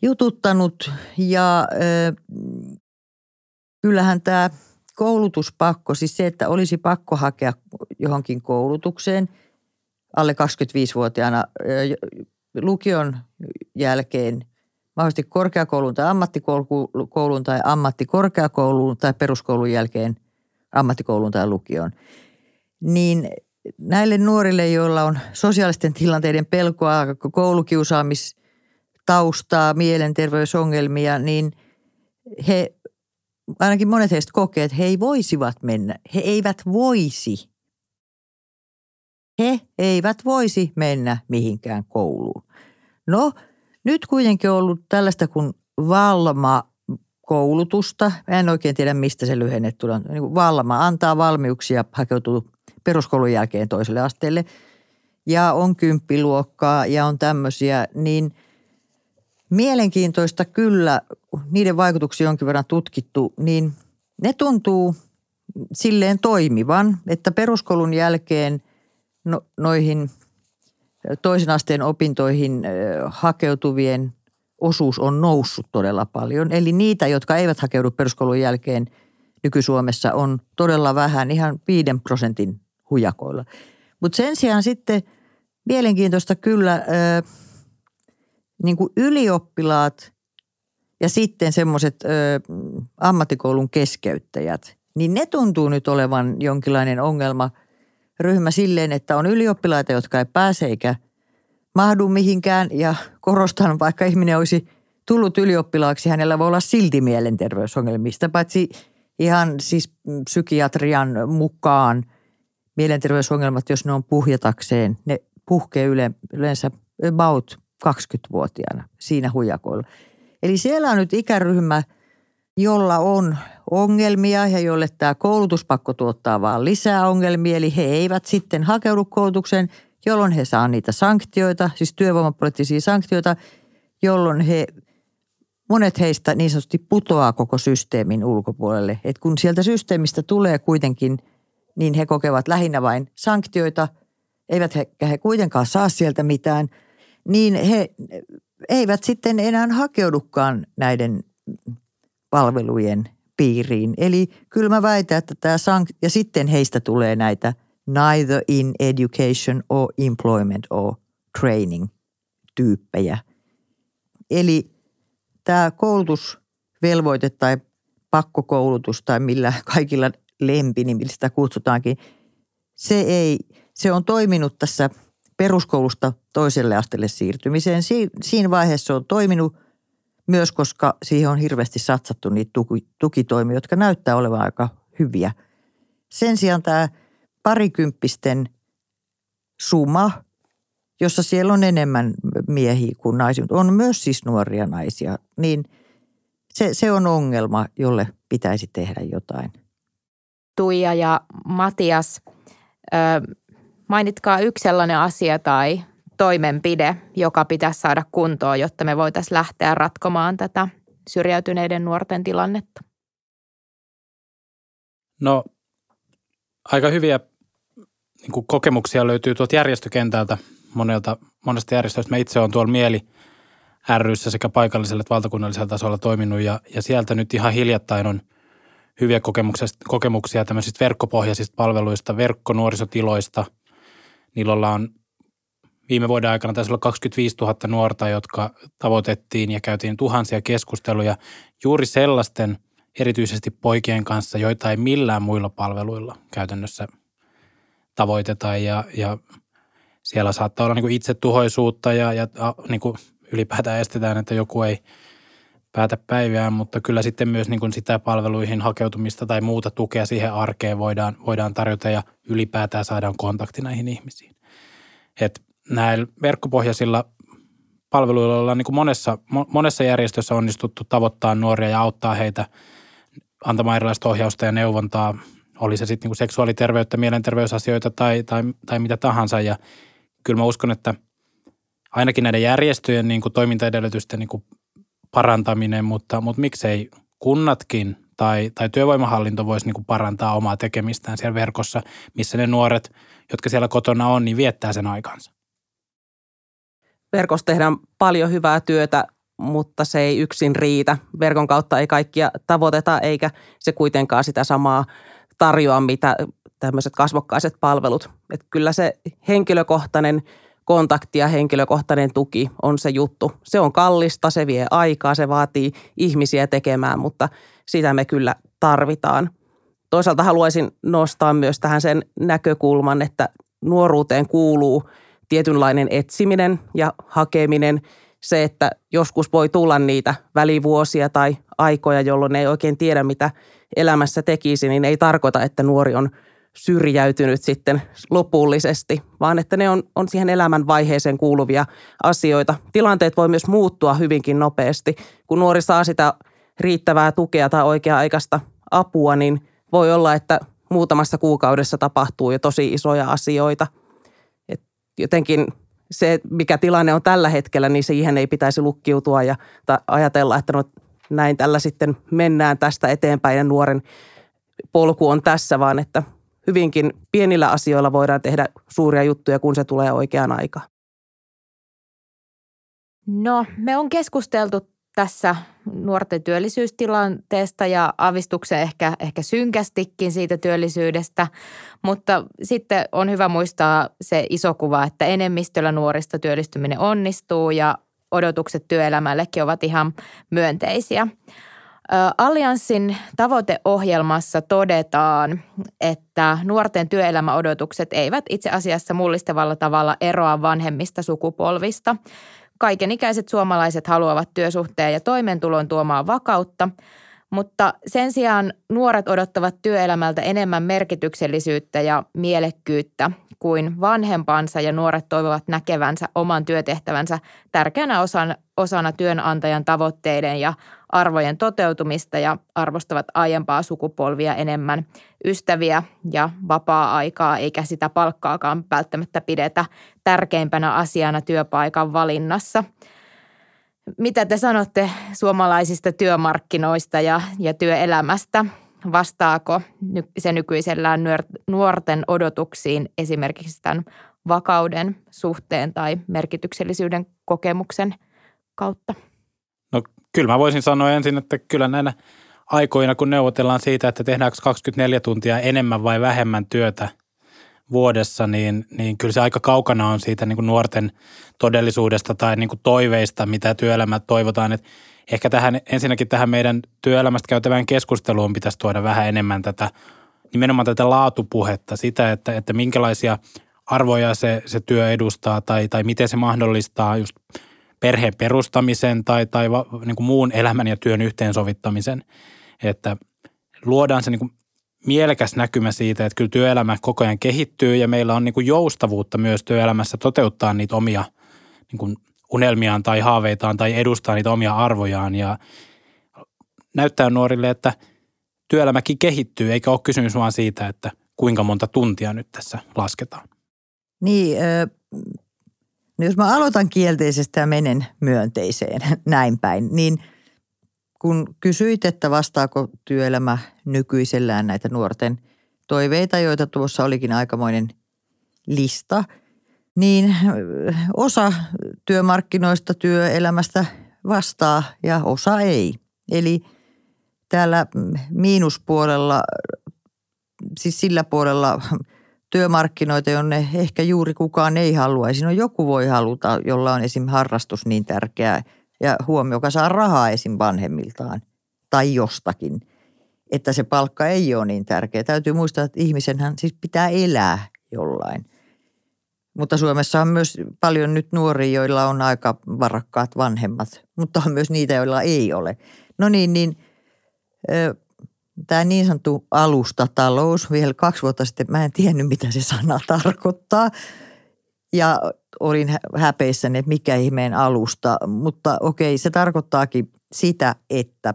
jututtanut ja äh, kyllähän tämä koulutuspakko, siis se, että olisi pakko hakea johonkin koulutukseen – alle 25-vuotiaana lukion jälkeen mahdollisesti korkeakoulun tai ammattikoulun tai ammattikorkeakoulun tai peruskoulun jälkeen ammattikoulun tai lukion. Niin näille nuorille, joilla on sosiaalisten tilanteiden pelkoa, koulukiusaamistaustaa, mielenterveysongelmia, niin he, ainakin monet heistä kokee, että he ei voisivat mennä. He eivät voisi he eivät voisi mennä mihinkään kouluun. No, nyt kuitenkin on ollut tällaista kuin Valma koulutusta. En oikein tiedä, mistä se lyhenne tulee. Niin Valma antaa valmiuksia hakeutua peruskoulun jälkeen toiselle asteelle. Ja on kymppiluokkaa ja on tämmöisiä, niin mielenkiintoista kyllä, niiden vaikutuksia jonkin verran tutkittu, niin ne tuntuu silleen toimivan, että peruskoulun jälkeen – no, noihin toisen asteen opintoihin hakeutuvien osuus on noussut todella paljon. Eli niitä, jotka eivät hakeudu peruskoulun jälkeen nyky-Suomessa on todella vähän, ihan 5 prosentin hujakoilla. Mutta sen sijaan sitten mielenkiintoista kyllä niin kuin ylioppilaat ja sitten semmoiset ammattikoulun keskeyttäjät, niin ne tuntuu nyt olevan jonkinlainen ongelma – ryhmä silleen, että on ylioppilaita, jotka ei pääse eikä mahdu mihinkään. Ja korostan, vaikka ihminen olisi tullut ylioppilaaksi, hänellä voi olla silti mielenterveysongelmista, paitsi ihan siis psykiatrian mukaan mielenterveysongelmat, jos ne on puhjatakseen, ne puhkee yle, yleensä about 20-vuotiaana siinä hujakoilla. Eli siellä on nyt ikäryhmä, jolla on ongelmia ja jolle tämä koulutuspakko tuottaa vaan lisää ongelmia. Eli he eivät sitten hakeudu koulutukseen, jolloin he saa niitä sanktioita, siis työvoimapoliittisia sanktioita, jolloin he, monet heistä niin sanotusti putoaa koko systeemin ulkopuolelle. Et kun sieltä systeemistä tulee kuitenkin, niin he kokevat lähinnä vain sanktioita, eivät he, he kuitenkaan saa sieltä mitään, niin he eivät sitten enää hakeudukaan näiden palvelujen piiriin. Eli kyllä mä väitän, että tämä sank- ja sitten heistä tulee näitä neither in education or employment or training tyyppejä. Eli tämä koulutusvelvoite tai pakkokoulutus tai millä kaikilla lempinimillä sitä kutsutaankin, se, ei, se on toiminut tässä peruskoulusta toiselle asteelle siirtymiseen. Siinä vaiheessa se on toiminut – myös koska siihen on hirveästi satsattu niitä tukitoimia, jotka näyttää olevan aika hyviä. Sen sijaan tämä parikymppisten suma, jossa siellä on enemmän miehiä kuin naisia, mutta on myös siis nuoria naisia, niin se, se on ongelma, jolle pitäisi tehdä jotain. Tuija ja Matias, Mainitkaa yksi sellainen asia tai toimenpide, joka pitäisi saada kuntoon, jotta me voitaisiin lähteä ratkomaan tätä syrjäytyneiden nuorten tilannetta. No aika hyviä niin kuin kokemuksia löytyy tuolta järjestökentältä monelta, monesta järjestöstä. Mä itse olen tuolla Mieli ryssä sekä paikallisella että valtakunnallisella tasolla toiminut ja, ja sieltä nyt ihan hiljattain on hyviä kokemuksia, kokemuksia tämmöisistä verkkopohjaisista palveluista, verkkonuorisotiloista. Niillä on viime vuoden aikana taisi olla 25 000 nuorta, jotka tavoitettiin ja käytiin tuhansia keskusteluja juuri sellaisten erityisesti poikien kanssa, joita ei millään muilla palveluilla käytännössä tavoiteta ja, ja siellä saattaa olla niin kuin itsetuhoisuutta ja, ja niin kuin ylipäätään estetään, että joku ei päätä päivää, mutta kyllä sitten myös niin kuin sitä palveluihin hakeutumista tai muuta tukea siihen arkeen voidaan, voidaan tarjota ja ylipäätään saadaan kontakti näihin ihmisiin. Et näillä verkkopohjaisilla palveluilla ollaan niin kuin monessa, monessa järjestössä onnistuttu tavoittaa nuoria ja auttaa heitä antamaan erilaista ohjausta ja neuvontaa, oli se sitten niin seksuaaliterveyttä, mielenterveysasioita tai, tai, tai mitä tahansa. Ja kyllä mä uskon, että ainakin näiden järjestöjen niin kuin toimintaedellytysten niin kuin parantaminen, mutta, mutta miksei kunnatkin tai, tai työvoimahallinto voisi niin kuin parantaa omaa tekemistään siellä verkossa, missä ne nuoret, jotka siellä kotona on, niin viettää sen aikansa. Verkossa tehdään paljon hyvää työtä, mutta se ei yksin riitä. Verkon kautta ei kaikkia tavoiteta, eikä se kuitenkaan sitä samaa tarjoa, mitä tämmöiset kasvokkaiset palvelut. Että kyllä se henkilökohtainen kontakti ja henkilökohtainen tuki on se juttu. Se on kallista, se vie aikaa, se vaatii ihmisiä tekemään, mutta sitä me kyllä tarvitaan. Toisaalta haluaisin nostaa myös tähän sen näkökulman, että nuoruuteen kuuluu tietynlainen etsiminen ja hakeminen. Se, että joskus voi tulla niitä välivuosia tai aikoja, jolloin ei oikein tiedä, mitä elämässä tekisi, niin ei tarkoita, että nuori on – syrjäytynyt sitten lopullisesti, vaan että ne on, on siihen elämän vaiheeseen kuuluvia asioita. Tilanteet voi myös muuttua hyvinkin nopeasti. Kun nuori saa sitä riittävää tukea tai oikea-aikaista apua, niin voi olla, että muutamassa kuukaudessa tapahtuu jo tosi isoja asioita. Jotenkin se, mikä tilanne on tällä hetkellä, niin siihen ei pitäisi lukkiutua ja ajatella, että no näin tällä sitten mennään tästä eteenpäin ja nuoren polku on tässä, vaan että hyvinkin pienillä asioilla voidaan tehdä suuria juttuja, kun se tulee oikeaan aikaan. No, me on keskusteltu tässä nuorten työllisyystilanteesta ja avistuksen ehkä, ehkä synkästikin siitä työllisyydestä, mutta sitten on hyvä muistaa se iso kuva, että enemmistöllä nuorista työllistyminen onnistuu ja odotukset työelämällekin ovat ihan myönteisiä. Allianssin tavoiteohjelmassa todetaan, että nuorten työelämäodotukset eivät itse asiassa mullistavalla tavalla eroa vanhemmista sukupolvista. Kaikenikäiset suomalaiset haluavat työsuhteen ja toimeentulon tuomaan vakautta, mutta sen sijaan nuoret odottavat työelämältä enemmän merkityksellisyyttä ja mielekkyyttä kuin vanhempansa ja nuoret toivovat näkevänsä oman työtehtävänsä tärkeänä osana, työnantajan tavoitteiden ja arvojen toteutumista ja arvostavat aiempaa sukupolvia enemmän ystäviä ja vapaa-aikaa, eikä sitä palkkaakaan välttämättä pidetä tärkeimpänä asiana työpaikan valinnassa. Mitä te sanotte suomalaisista työmarkkinoista ja, ja työelämästä? Vastaako se nykyisellään nuorten odotuksiin esimerkiksi tämän vakauden suhteen tai merkityksellisyyden kokemuksen kautta? Kyllä mä voisin sanoa ensin, että kyllä näinä aikoina, kun neuvotellaan siitä, että tehdäänkö 24 tuntia enemmän vai vähemmän työtä vuodessa, niin, niin kyllä se aika kaukana on siitä niin kuin nuorten todellisuudesta tai niin kuin toiveista, mitä työelämä toivotaan. Et ehkä tähän, ensinnäkin tähän meidän työelämästä käytävään keskusteluun pitäisi tuoda vähän enemmän tätä, nimenomaan tätä laatupuhetta, sitä, että, että minkälaisia arvoja se, se työ edustaa tai, tai miten se mahdollistaa just – perheen perustamisen tai, tai va, niin kuin muun elämän ja työn yhteensovittamisen. Että luodaan se niin kuin mielekäs näkymä siitä, että kyllä työelämä koko ajan kehittyy ja meillä on niin kuin joustavuutta myös työelämässä toteuttaa niitä omia niin kuin unelmiaan tai haaveitaan tai edustaa niitä omia arvojaan ja näyttää nuorille, että työelämäkin kehittyy eikä ole kysymys vaan siitä, että kuinka monta tuntia nyt tässä lasketaan. Niin, no jos mä aloitan kielteisestä ja menen myönteiseen näin päin, niin kun kysyit, että vastaako työelämä nykyisellään näitä nuorten toiveita, joita tuossa olikin aikamoinen lista, niin osa työmarkkinoista, työelämästä vastaa ja osa ei. Eli täällä miinuspuolella, siis sillä puolella työmarkkinoita, jonne ehkä juuri kukaan ei haluaisi. No joku voi haluta, jolla on esim. harrastus niin tärkeä ja huomio, joka saa rahaa esim. vanhemmiltaan tai jostakin, että se palkka ei ole niin tärkeä. Täytyy muistaa, että ihmisenhän siis pitää elää jollain. Mutta Suomessa on myös paljon nyt nuoria, joilla on aika varakkaat vanhemmat, mutta on myös niitä, joilla ei ole. No niin, niin tämä niin sanottu alustatalous, vielä kaksi vuotta sitten mä en tiennyt, mitä se sana tarkoittaa. Ja olin häpeissäni, että mikä ihmeen alusta, mutta okei, se tarkoittaakin sitä, että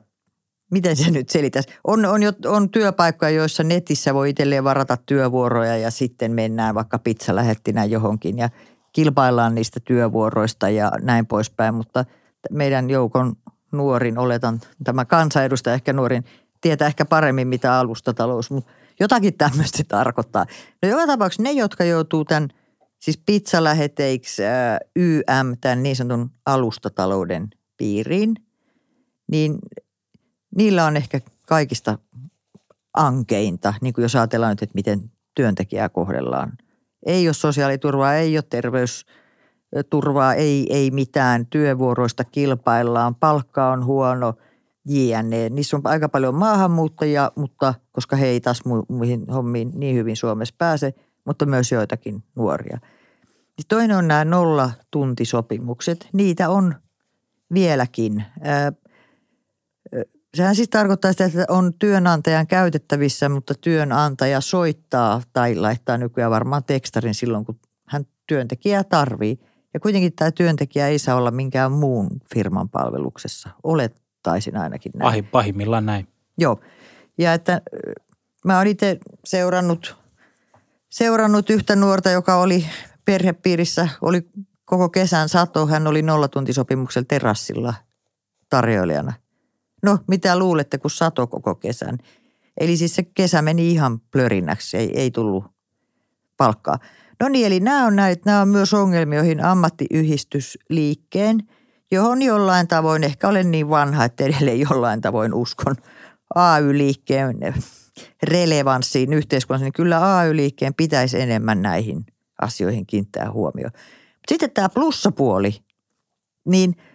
miten se nyt selitäisi? On, on, jo, on työpaikkoja, joissa netissä voi itselleen varata työvuoroja ja sitten mennään vaikka pizzalähettinä johonkin ja kilpaillaan niistä työvuoroista ja näin poispäin, mutta meidän joukon nuorin, oletan tämä kansanedustaja ehkä nuorin, tietää ehkä paremmin mitä alustatalous, mutta jotakin tämmöistä tarkoittaa. No joka tapauksessa ne, jotka joutuu tämän siis pizzaläheteiksi YM, tämän niin sanotun alustatalouden piiriin, niin niillä on ehkä kaikista ankeinta, niin kuin jos ajatellaan nyt, että miten työntekijää kohdellaan. Ei ole sosiaaliturvaa, ei ole terveysturvaa, ei, ei mitään, työvuoroista kilpaillaan, palkka on huono, jne. Niissä on aika paljon maahanmuuttajia, mutta koska he ei taas muihin hommiin niin hyvin Suomessa pääse, mutta myös joitakin nuoria. Toinen on nämä nollatuntisopimukset. Niitä on vieläkin. Sehän siis tarkoittaa sitä, että on työnantajan käytettävissä, mutta työnantaja soittaa tai laittaa nykyään varmaan tekstarin silloin, kun hän työntekijää tarvii. Ja kuitenkin tämä työntekijä ei saa olla minkään muun firman palveluksessa. Olettaisin ainakin näin. Pahim, pahimmillaan näin. Joo. Ja että mä olen itse seurannut, seurannut yhtä nuorta, joka oli perhepiirissä, oli koko kesän sato. Hän oli nollatuntisopimuksella terassilla tarjoilijana – No, mitä luulette, kun sato koko kesän? Eli siis se kesä meni ihan plörinäksi, ei, ei tullut palkkaa. No niin, eli nämä on, näitä, nämä on myös ongelmia, joihin ammattiyhdistysliikkeen, johon jollain tavoin, ehkä olen niin vanha, että edelleen jollain tavoin uskon AY-liikkeen relevanssiin yhteiskunnassa, niin kyllä AY-liikkeen pitäisi enemmän näihin asioihin kiinnittää huomioon. Sitten tämä plussapuoli, niin –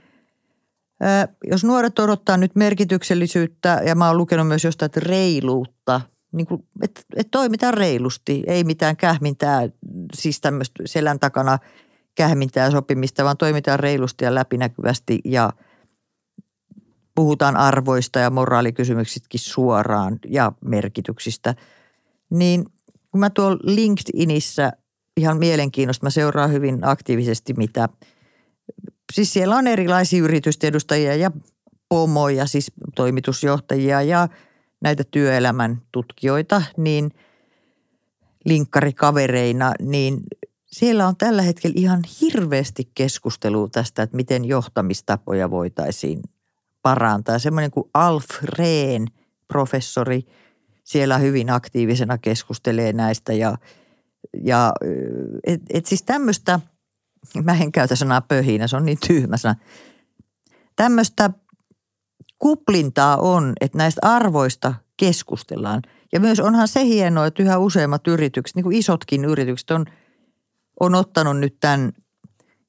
jos nuoret odottaa nyt merkityksellisyyttä, ja mä oon lukenut myös jostain, että reiluutta, niin kuin, että, että toimitaan reilusti, ei mitään kähmintää, siis tämmöistä selän takana kähmintää sopimista, vaan toimitaan reilusti ja läpinäkyvästi ja puhutaan arvoista ja moraalikysymyksitkin suoraan ja merkityksistä. Niin kun mä tuolla LinkedInissä ihan mielenkiinnosta, mä seuraan hyvin aktiivisesti, mitä – siis siellä on erilaisia yritysten edustajia ja pomoja, siis toimitusjohtajia ja näitä työelämän tutkijoita, niin linkkarikavereina, niin siellä on tällä hetkellä ihan hirveästi keskustelua tästä, että miten johtamistapoja voitaisiin parantaa. Semmoinen kuin Alf Rehn, professori, siellä hyvin aktiivisena keskustelee näistä ja, ja et, et siis tämmöistä – mä en käytä sanaa pöhinä, se on niin tyhmä sana. Tämmöistä kuplintaa on, että näistä arvoista keskustellaan. Ja myös onhan se hienoa, että yhä useammat yritykset, niin kuin isotkin yritykset on, on ottanut nyt tämän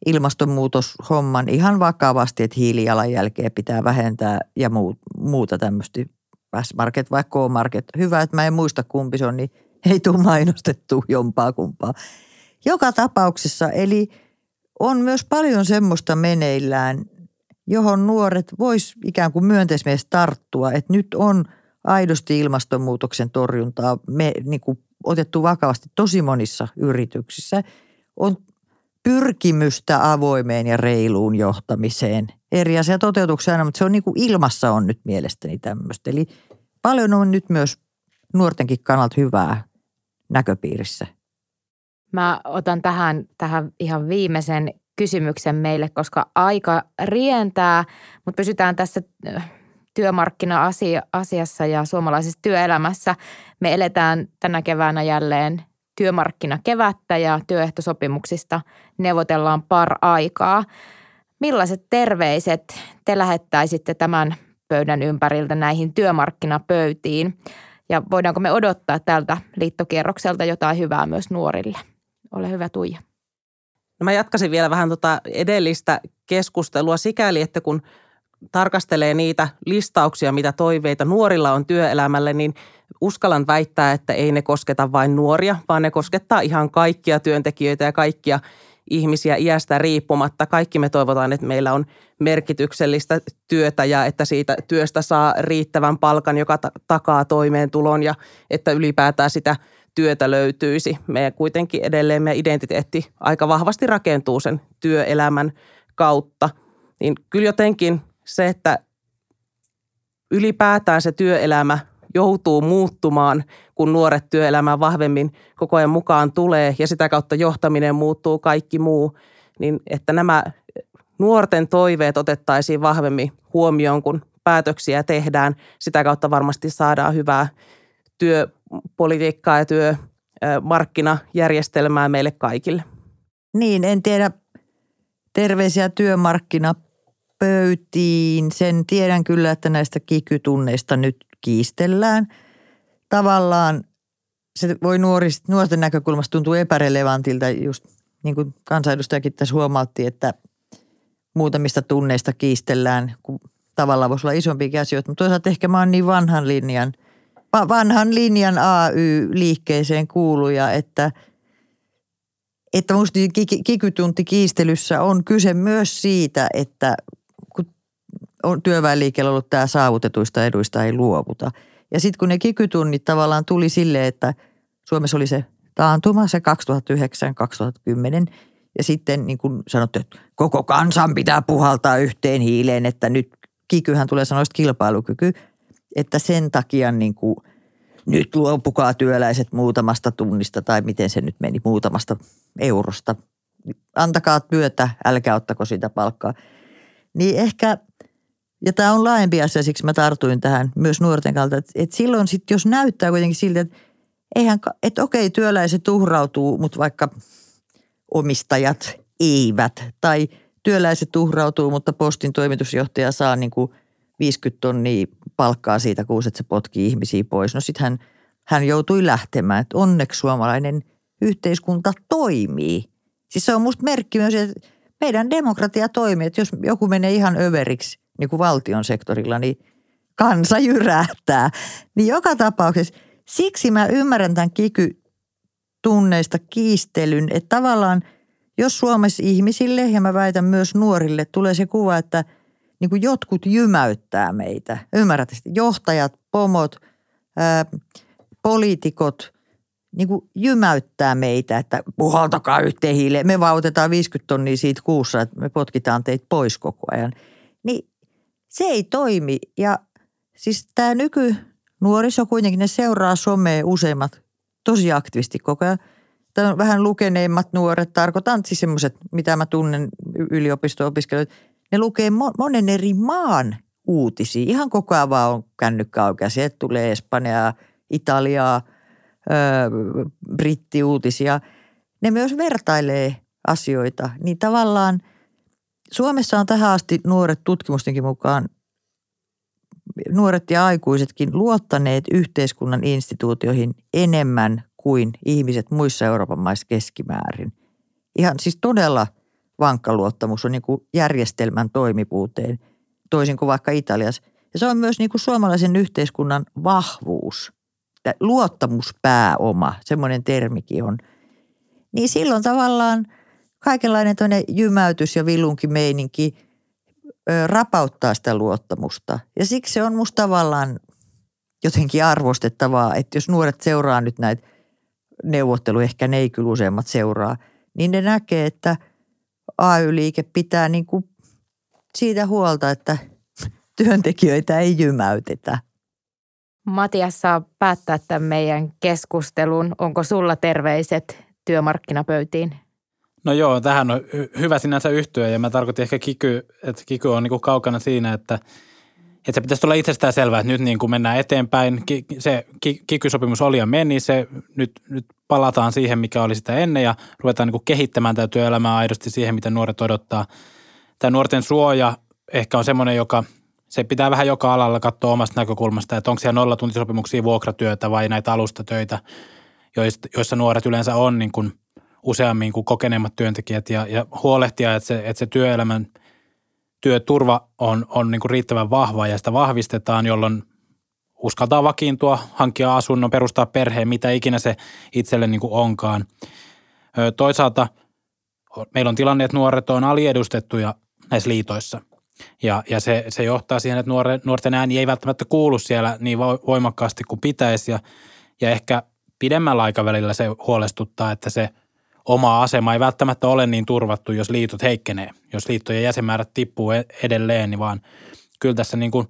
ilmastonmuutoshomman ihan vakavasti, että hiilijalanjälkeä pitää vähentää ja muuta tämmöistä S-market vai K-market. Hyvä, että mä en muista kumpi se on, niin ei tule mainostettu jompaa kumpaa. Joka tapauksessa, eli – on myös paljon semmoista meneillään, johon nuoret vois ikään kuin myönteismies tarttua, että nyt on aidosti ilmastonmuutoksen torjuntaa me, niin kuin otettu vakavasti tosi monissa yrityksissä. On pyrkimystä avoimeen ja reiluun johtamiseen. Eri asia toteutuksena, mutta se on niin kuin ilmassa on nyt mielestäni tämmöistä. Eli paljon on nyt myös nuortenkin kannalta hyvää näköpiirissä. Mä otan tähän, tähän ihan viimeisen kysymyksen meille, koska aika rientää, mutta pysytään tässä äh, työmarkkina-asiassa ja suomalaisessa työelämässä. Me eletään tänä keväänä jälleen työmarkkinakevättä ja työehtosopimuksista neuvotellaan par aikaa. Millaiset terveiset te lähettäisitte tämän pöydän ympäriltä näihin työmarkkinapöytiin? Ja voidaanko me odottaa tältä liittokierrokselta jotain hyvää myös nuorille? Ole hyvä Tuija. No mä jatkaisin vielä vähän tota edellistä keskustelua sikäli, että kun tarkastelee niitä listauksia, mitä toiveita nuorilla on työelämälle, niin uskallan väittää, että ei ne kosketa vain nuoria, vaan ne koskettaa ihan kaikkia työntekijöitä ja kaikkia ihmisiä iästä riippumatta. Kaikki me toivotaan, että meillä on merkityksellistä työtä ja että siitä työstä saa riittävän palkan, joka takaa toimeentulon ja että ylipäätään sitä työtä löytyisi. Me kuitenkin edelleen meidän identiteetti aika vahvasti rakentuu sen työelämän kautta. Niin kyllä jotenkin se, että ylipäätään se työelämä joutuu muuttumaan, kun nuoret työelämään vahvemmin koko ajan mukaan tulee ja sitä kautta johtaminen muuttuu kaikki muu, niin että nämä nuorten toiveet otettaisiin vahvemmin huomioon, kun päätöksiä tehdään. Sitä kautta varmasti saadaan hyvää työpolitiikkaa ja työmarkkinajärjestelmää meille kaikille. Niin, en tiedä terveisiä työmarkkinapöytiin. Sen tiedän kyllä, että näistä kikytunneista nyt kiistellään. Tavallaan se voi nuorist, nuorten näkökulmasta tuntua epärelevantilta, just niin kuin kansanedustajakin tässä huomautti, että muutamista tunneista kiistellään, kun tavallaan voisi olla isompiakin asioita. Mutta toisaalta ehkä mä oon niin vanhan linjan, vanhan linjan AY-liikkeeseen kuuluja, että, että musta kikytunti kiistelyssä on kyse myös siitä, että on työväenliikkeellä ollut tämä saavutetuista eduista ei luovuta. Ja sitten kun ne kikytunnit tavallaan tuli silleen, että Suomessa oli se taantuma, se 2009-2010, ja sitten niin kuin sanottu, että koko kansan pitää puhaltaa yhteen hiileen, että nyt kikyhän tulee sanoista kilpailukyky, että sen takia niin kuin, nyt luopukaa työläiset muutamasta tunnista tai miten se nyt meni, muutamasta eurosta. Antakaa työtä, älkää ottako sitä palkkaa. Niin ehkä – ja tämä on laajempi asia, siksi mä tartuin tähän myös nuorten kautta. Että et silloin sitten, jos näyttää kuitenkin siltä, että eihän, että okei, työläiset uhrautuu, mutta vaikka omistajat eivät. Tai työläiset uhrautuu, mutta postin toimitusjohtaja saa niin kuin 50 tonnia palkkaa siitä, kun se potkii ihmisiä pois. No sitten hän, hän joutui lähtemään. Että onneksi suomalainen yhteiskunta toimii. Siis se on musta merkki myös, että meidän demokratia toimii. Että jos joku menee ihan överiksi, niin kuin valtion sektorilla, niin kansa jyrähtää. Niin joka tapauksessa, siksi mä ymmärrän tämän kiky tunneista kiistelyn, että tavallaan jos Suomessa ihmisille ja mä väitän myös nuorille tulee se kuva, että niin kuin jotkut jymäyttää meitä. Ymmärrätte Johtajat, pomot, ää, poliitikot niin kuin jymäyttää meitä, että puhaltakaa yhteen hiileen. Me vautetaan 50 tonnia siitä kuussa, että me potkitaan teitä pois koko ajan. Se ei toimi. Ja siis tämä nykynuoriso kuitenkin, ne seuraa somea useimmat tosi aktivisti koko ajan. Tämä on vähän lukeneimmat nuoret, tarkoitan siis semmoiset, mitä mä tunnen yliopisto-opiskelijat, ne lukee monen eri maan uutisia. Ihan koko ajan vaan on kännykkä auki. Sieltä tulee Espanjaa, Italiaa, öö, brittiuutisia. Ne myös vertailee asioita. Niin tavallaan – Suomessa on tähän asti nuoret tutkimustenkin mukaan, nuoret ja aikuisetkin luottaneet yhteiskunnan instituutioihin enemmän kuin ihmiset muissa Euroopan maissa keskimäärin. Ihan siis todella vankka luottamus on niin kuin järjestelmän toimivuuteen, toisin kuin vaikka Italiassa. Ja se on myös niin kuin suomalaisen yhteiskunnan vahvuus, luottamuspääoma, semmoinen termikin on. Niin silloin tavallaan – kaikenlainen toinen jymäytys ja meininki ö, rapauttaa sitä luottamusta. Ja siksi se on musta tavallaan jotenkin arvostettavaa, että jos nuoret seuraa nyt näitä neuvotteluja, ehkä ne ei kyllä useimmat seuraa, niin ne näkee, että AY-liike pitää niin kuin siitä huolta, että työntekijöitä ei jymäytetä. Matias saa päättää tämän meidän keskustelun. Onko sulla terveiset työmarkkinapöytiin? No joo, tähän on hyvä sinänsä yhtyä ja mä tarkoitin ehkä kiky, että kiky on niin kaukana siinä, että, että se pitäisi olla itsestään selvää, että nyt niin kuin mennään eteenpäin. Se kiky-sopimus oli ja meni, se nyt, nyt palataan siihen, mikä oli sitä ennen ja ruvetaan niin kuin kehittämään tätä työelämää aidosti siihen, mitä nuoret odottaa. Tämä nuorten suoja ehkä on semmoinen, joka se pitää vähän joka alalla katsoa omasta näkökulmasta, että onko siellä nollatuntisopimuksia vuokratyötä vai näitä alustatöitä, joissa nuoret yleensä on niin kuin useammin kuin kokeneemmat työntekijät ja, ja huolehtia, että se, että se työelämän työturva on, on niin kuin riittävän vahva ja sitä vahvistetaan, jolloin uskaltaa vakiintua, hankkia asunnon, perustaa perheen, mitä ikinä se itselle niin kuin onkaan. Toisaalta meillä on tilanne, että nuoret on aliedustettuja näissä liitoissa. Ja, ja se, se johtaa siihen, että nuore, nuorten ääni ei välttämättä kuulu siellä niin voimakkaasti kuin pitäisi. Ja, ja ehkä pidemmällä aikavälillä se huolestuttaa, että se oma asema ei välttämättä ole niin turvattu, jos liitot heikkenee. Jos liittojen jäsenmäärät tippuu e-, edelleen, niin vaan kyllä tässä niin kuin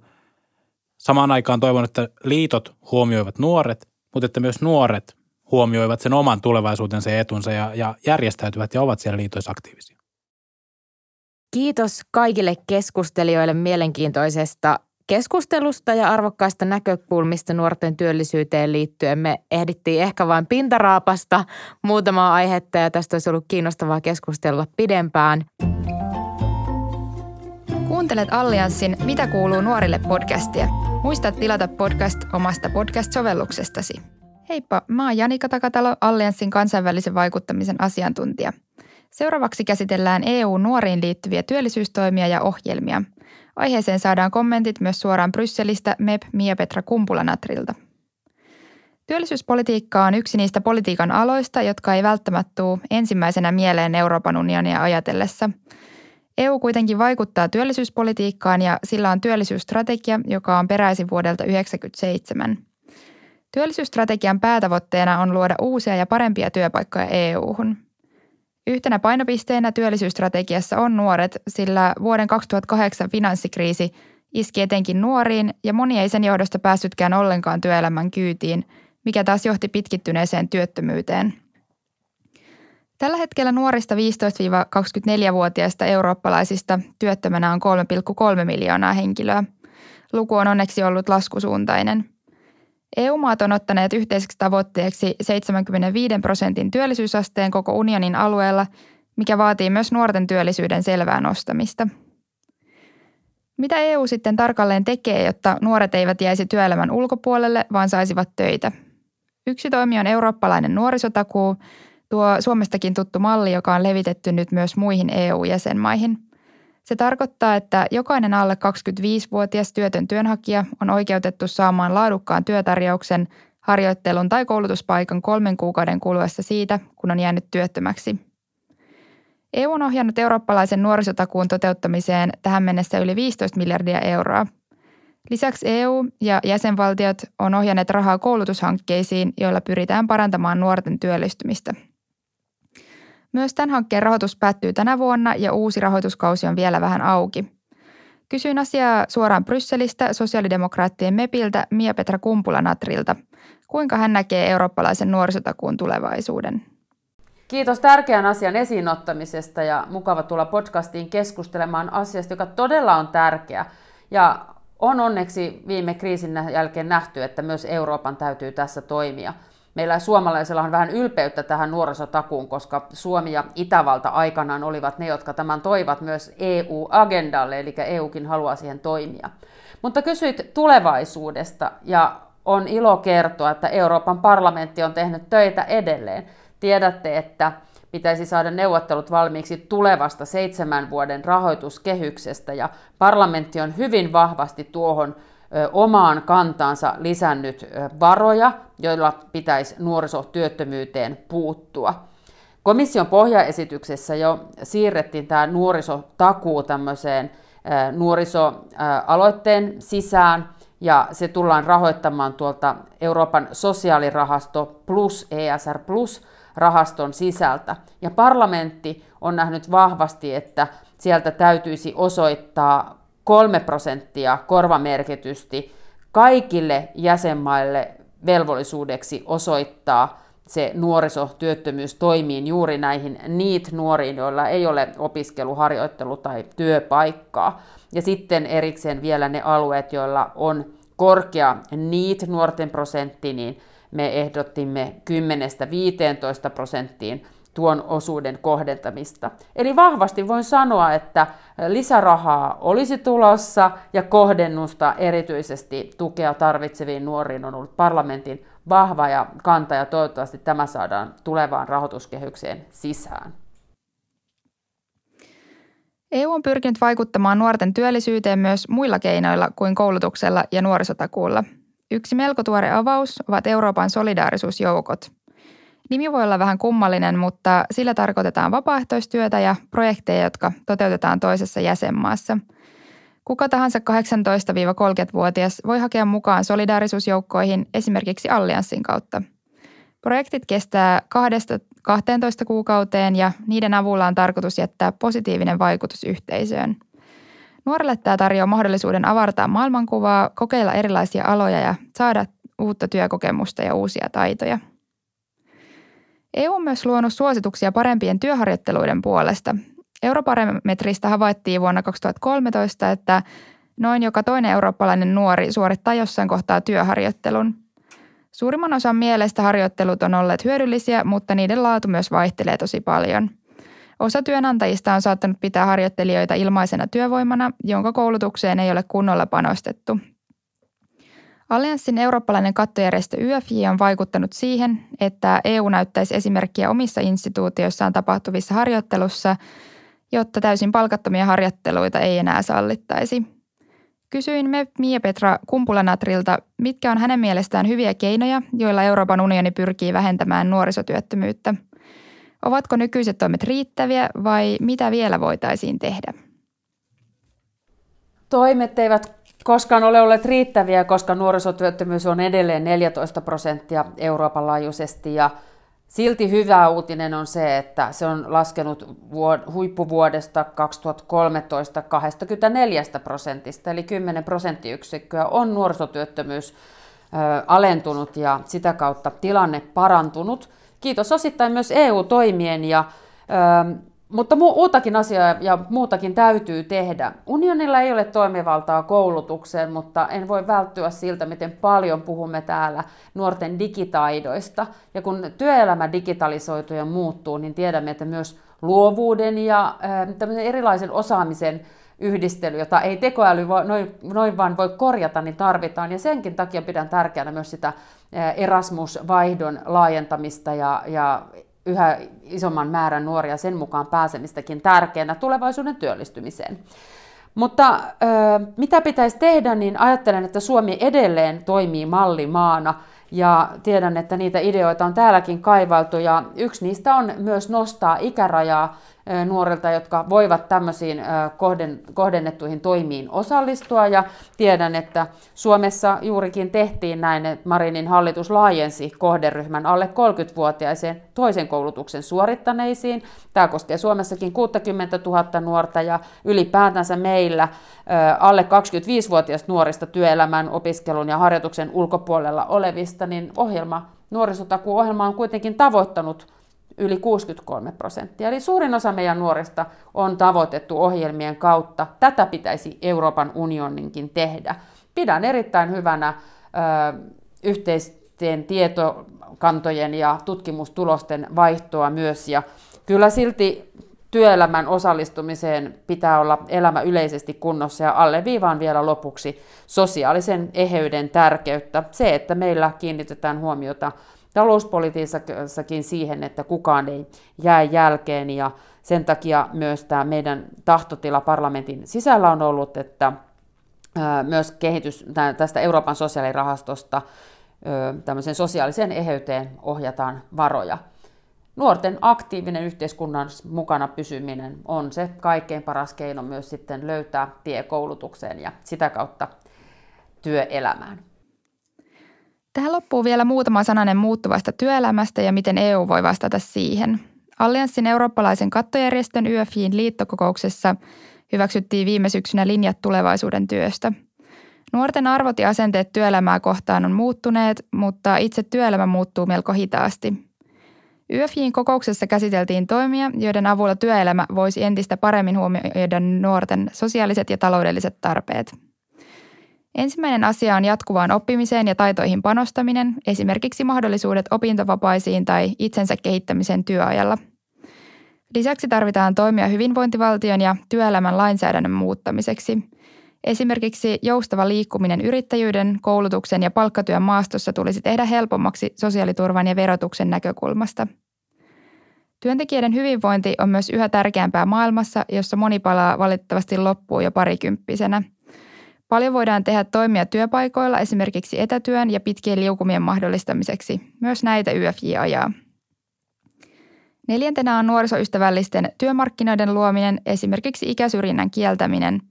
samaan aikaan toivon, että liitot huomioivat nuoret, mutta että myös nuoret huomioivat sen oman tulevaisuutensa ja etunsa ja, ja järjestäytyvät ja ovat siellä liitoissa aktiivisia. Kiitos kaikille keskustelijoille mielenkiintoisesta keskustelusta ja arvokkaista näkökulmista nuorten työllisyyteen liittyen. Me ehdittiin ehkä vain pintaraapasta muutamaa aihetta ja tästä olisi ollut kiinnostavaa keskustella pidempään. Kuuntelet Allianssin Mitä kuuluu nuorille podcastia. Muista tilata podcast omasta podcast-sovelluksestasi. Heippa, mä oon Janika Takatalo, Allianssin kansainvälisen vaikuttamisen asiantuntija. Seuraavaksi käsitellään EU-nuoriin liittyviä työllisyystoimia ja ohjelmia. Aiheeseen saadaan kommentit myös suoraan Brysselistä MEP Mia-Petra Kumpulanatrilta. Työllisyyspolitiikka on yksi niistä politiikan aloista, jotka ei välttämättä tule ensimmäisenä mieleen Euroopan unionia ajatellessa. EU kuitenkin vaikuttaa työllisyyspolitiikkaan ja sillä on työllisyysstrategia, joka on peräisin vuodelta 1997. Työllisyysstrategian päätavoitteena on luoda uusia ja parempia työpaikkoja EU-hun. Yhtenä painopisteenä työllisyysstrategiassa on nuoret, sillä vuoden 2008 finanssikriisi iski etenkin nuoriin ja moni ei sen johdosta päässytkään ollenkaan työelämän kyytiin, mikä taas johti pitkittyneeseen työttömyyteen. Tällä hetkellä nuorista 15-24-vuotiaista eurooppalaisista työttömänä on 3,3 miljoonaa henkilöä. Luku on onneksi ollut laskusuuntainen – EU-maat on ottaneet yhteiseksi tavoitteeksi 75 prosentin työllisyysasteen koko unionin alueella, mikä vaatii myös nuorten työllisyyden selvää nostamista. Mitä EU sitten tarkalleen tekee, jotta nuoret eivät jäisi työelämän ulkopuolelle, vaan saisivat töitä? Yksi toimi on eurooppalainen nuorisotakuu, tuo Suomestakin tuttu malli, joka on levitetty nyt myös muihin EU-jäsenmaihin – se tarkoittaa, että jokainen alle 25-vuotias työtön työnhakija on oikeutettu saamaan laadukkaan työtarjouksen, harjoittelun tai koulutuspaikan kolmen kuukauden kuluessa siitä, kun on jäänyt työttömäksi. EU on ohjannut eurooppalaisen nuorisotakuun toteuttamiseen tähän mennessä yli 15 miljardia euroa. Lisäksi EU ja jäsenvaltiot on ohjanneet rahaa koulutushankkeisiin, joilla pyritään parantamaan nuorten työllistymistä – myös tämän hankkeen rahoitus päättyy tänä vuonna ja uusi rahoituskausi on vielä vähän auki. Kysyin asiaa suoraan Brysselistä sosiaalidemokraattien MEPiltä Mia-Petra Kumpula-Natrilta. Kuinka hän näkee eurooppalaisen nuorisotakuun tulevaisuuden? Kiitos tärkeän asian esiin ottamisesta ja mukava tulla podcastiin keskustelemaan asiasta, joka todella on tärkeä. Ja on onneksi viime kriisin jälkeen nähty, että myös Euroopan täytyy tässä toimia – meillä suomalaisilla on vähän ylpeyttä tähän nuorisotakuun, koska Suomi ja Itävalta aikanaan olivat ne, jotka tämän toivat myös EU-agendalle, eli EUkin haluaa siihen toimia. Mutta kysyit tulevaisuudesta ja on ilo kertoa, että Euroopan parlamentti on tehnyt töitä edelleen. Tiedätte, että pitäisi saada neuvottelut valmiiksi tulevasta seitsemän vuoden rahoituskehyksestä ja parlamentti on hyvin vahvasti tuohon omaan kantaansa lisännyt varoja, joilla pitäisi nuorisotyöttömyyteen puuttua. Komission pohjaesityksessä jo siirrettiin tämä nuorisotakuu tämmöiseen nuorisoaloitteen sisään, ja se tullaan rahoittamaan tuolta Euroopan sosiaalirahasto plus ESR plus rahaston sisältä. Ja parlamentti on nähnyt vahvasti, että sieltä täytyisi osoittaa 3 prosenttia korvamerkitysti kaikille jäsenmaille velvollisuudeksi osoittaa se nuorisotyöttömyys toimii juuri näihin niitä nuoriin, joilla ei ole opiskelu, harjoittelu tai työpaikkaa. Ja sitten erikseen vielä ne alueet, joilla on korkea niitä nuorten prosentti, niin me ehdottimme 10-15 prosenttiin tuon osuuden kohdentamista. Eli vahvasti voin sanoa, että lisärahaa olisi tulossa ja kohdennusta erityisesti tukea tarvitseviin nuoriin on ollut parlamentin vahva ja kanta ja toivottavasti tämä saadaan tulevaan rahoituskehykseen sisään. EU on pyrkinyt vaikuttamaan nuorten työllisyyteen myös muilla keinoilla kuin koulutuksella ja nuorisotakuulla. Yksi melko tuore avaus ovat Euroopan solidaarisuusjoukot – Nimi voi olla vähän kummallinen, mutta sillä tarkoitetaan vapaaehtoistyötä ja projekteja, jotka toteutetaan toisessa jäsenmaassa. Kuka tahansa 18-30-vuotias voi hakea mukaan solidaarisuusjoukkoihin esimerkiksi Allianssin kautta. Projektit kestää 12 kuukauteen ja niiden avulla on tarkoitus jättää positiivinen vaikutus yhteisöön. Nuorelle tämä tarjoaa mahdollisuuden avartaa maailmankuvaa, kokeilla erilaisia aloja ja saada uutta työkokemusta ja uusia taitoja – EU on myös luonut suosituksia parempien työharjoitteluiden puolesta. Eurobarometrista havaittiin vuonna 2013, että noin joka toinen eurooppalainen nuori suorittaa jossain kohtaa työharjoittelun. Suurimman osan mielestä harjoittelut on olleet hyödyllisiä, mutta niiden laatu myös vaihtelee tosi paljon. Osa työnantajista on saattanut pitää harjoittelijoita ilmaisena työvoimana, jonka koulutukseen ei ole kunnolla panostettu – Allianssin eurooppalainen kattojärjestö YFJ on vaikuttanut siihen, että EU näyttäisi esimerkkiä omissa instituutioissaan tapahtuvissa harjoittelussa, jotta täysin palkattomia harjoitteluita ei enää sallittaisi. Kysyin me Mia-Petra Kumpulanatrilta, mitkä on hänen mielestään hyviä keinoja, joilla Euroopan unioni pyrkii vähentämään nuorisotyöttömyyttä. Ovatko nykyiset toimet riittäviä vai mitä vielä voitaisiin tehdä? Toimet eivät koskaan ole olleet riittäviä, koska nuorisotyöttömyys on edelleen 14 prosenttia Euroopan laajuisesti ja Silti hyvä uutinen on se, että se on laskenut huippuvuodesta 2013 24 prosentista, eli 10 prosenttiyksikköä on nuorisotyöttömyys alentunut ja sitä kautta tilanne parantunut. Kiitos osittain myös EU-toimien ja mutta muutakin asiaa ja muutakin täytyy tehdä. Unionilla ei ole toimivaltaa koulutukseen, mutta en voi välttyä siltä, miten paljon puhumme täällä nuorten digitaidoista. Ja kun työelämä digitalisoituu ja muuttuu, niin tiedämme, että myös luovuuden ja äh, erilaisen osaamisen yhdistely, jota ei tekoäly voi, noin, noin vaan voi korjata, niin tarvitaan. Ja senkin takia pidän tärkeänä myös sitä Erasmus-vaihdon laajentamista ja, ja yhä isomman määrän nuoria sen mukaan pääsemistäkin tärkeänä tulevaisuuden työllistymiseen. Mutta mitä pitäisi tehdä, niin ajattelen, että Suomi edelleen toimii mallimaana ja tiedän, että niitä ideoita on täälläkin kaivaltu ja yksi niistä on myös nostaa ikärajaa nuorilta, jotka voivat tämmöisiin kohdennettuihin toimiin osallistua. Ja tiedän, että Suomessa juurikin tehtiin näin, että Marinin hallitus laajensi kohderyhmän alle 30-vuotiaiseen toisen koulutuksen suorittaneisiin. Tämä koskee Suomessakin 60 000 nuorta ja ylipäätänsä meillä alle 25-vuotiaista nuorista työelämän, opiskelun ja harjoituksen ulkopuolella olevista, niin ohjelma, nuorisotakuohjelma on kuitenkin tavoittanut yli 63 prosenttia. Eli suurin osa meidän nuorista on tavoitettu ohjelmien kautta. Tätä pitäisi Euroopan unioninkin tehdä. Pidän erittäin hyvänä ö, yhteisten tietokantojen ja tutkimustulosten vaihtoa myös. Ja kyllä silti työelämän osallistumiseen pitää olla elämä yleisesti kunnossa ja alleviivaan vielä lopuksi sosiaalisen eheyden tärkeyttä. Se, että meillä kiinnitetään huomiota talouspolitiikassakin siihen, että kukaan ei jää jälkeen ja sen takia myös tämä meidän tahtotila parlamentin sisällä on ollut, että myös kehitys tästä Euroopan sosiaalirahastosta tämmöisen sosiaaliseen eheyteen ohjataan varoja. Nuorten aktiivinen yhteiskunnan mukana pysyminen on se kaikkein paras keino myös sitten löytää tie koulutukseen ja sitä kautta työelämään. Tähän loppuu vielä muutama sananen muuttuvasta työelämästä ja miten EU voi vastata siihen. Allianssin eurooppalaisen kattojärjestön YFJin liittokokouksessa hyväksyttiin viime syksynä linjat tulevaisuuden työstä. Nuorten arvot ja asenteet työelämää kohtaan on muuttuneet, mutta itse työelämä muuttuu melko hitaasti. YFJin kokouksessa käsiteltiin toimia, joiden avulla työelämä voisi entistä paremmin huomioida nuorten sosiaaliset ja taloudelliset tarpeet. Ensimmäinen asia on jatkuvaan oppimiseen ja taitoihin panostaminen, esimerkiksi mahdollisuudet opintovapaisiin tai itsensä kehittämisen työajalla. Lisäksi tarvitaan toimia hyvinvointivaltion ja työelämän lainsäädännön muuttamiseksi. Esimerkiksi joustava liikkuminen yrittäjyyden, koulutuksen ja palkkatyön maastossa tulisi tehdä helpommaksi sosiaaliturvan ja verotuksen näkökulmasta. Työntekijöiden hyvinvointi on myös yhä tärkeämpää maailmassa, jossa moni palaa valitettavasti loppuu jo parikymppisenä – Paljon voidaan tehdä toimia työpaikoilla esimerkiksi etätyön ja pitkien liukumien mahdollistamiseksi. Myös näitä YFJ ajaa. Neljäntenä on nuorisoystävällisten työmarkkinoiden luominen, esimerkiksi ikäsyrjinnän kieltäminen.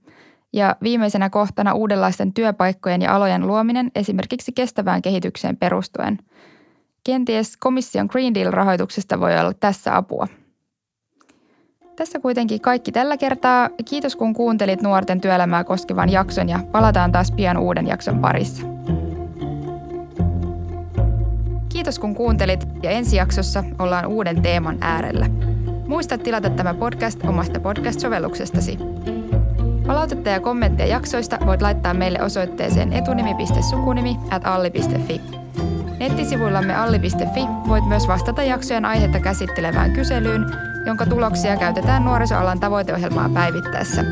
Ja viimeisenä kohtana uudenlaisten työpaikkojen ja alojen luominen, esimerkiksi kestävään kehitykseen perustuen. Kenties komission Green Deal-rahoituksesta voi olla tässä apua. Tässä kuitenkin kaikki tällä kertaa. Kiitos kun kuuntelit nuorten työelämää koskevan jakson ja palataan taas pian uuden jakson parissa. Kiitos kun kuuntelit ja ensi jaksossa ollaan uuden teeman äärellä. Muista tilata tämä podcast omasta podcast-sovelluksestasi. Palautetta ja kommentteja jaksoista voit laittaa meille osoitteeseen etunimi.sukunimi at alli.fi. Nettisivuillamme alli.fi voit myös vastata jaksojen aihetta käsittelevään kyselyyn, jonka tuloksia käytetään nuorisoalan tavoiteohjelmaa päivittäessä.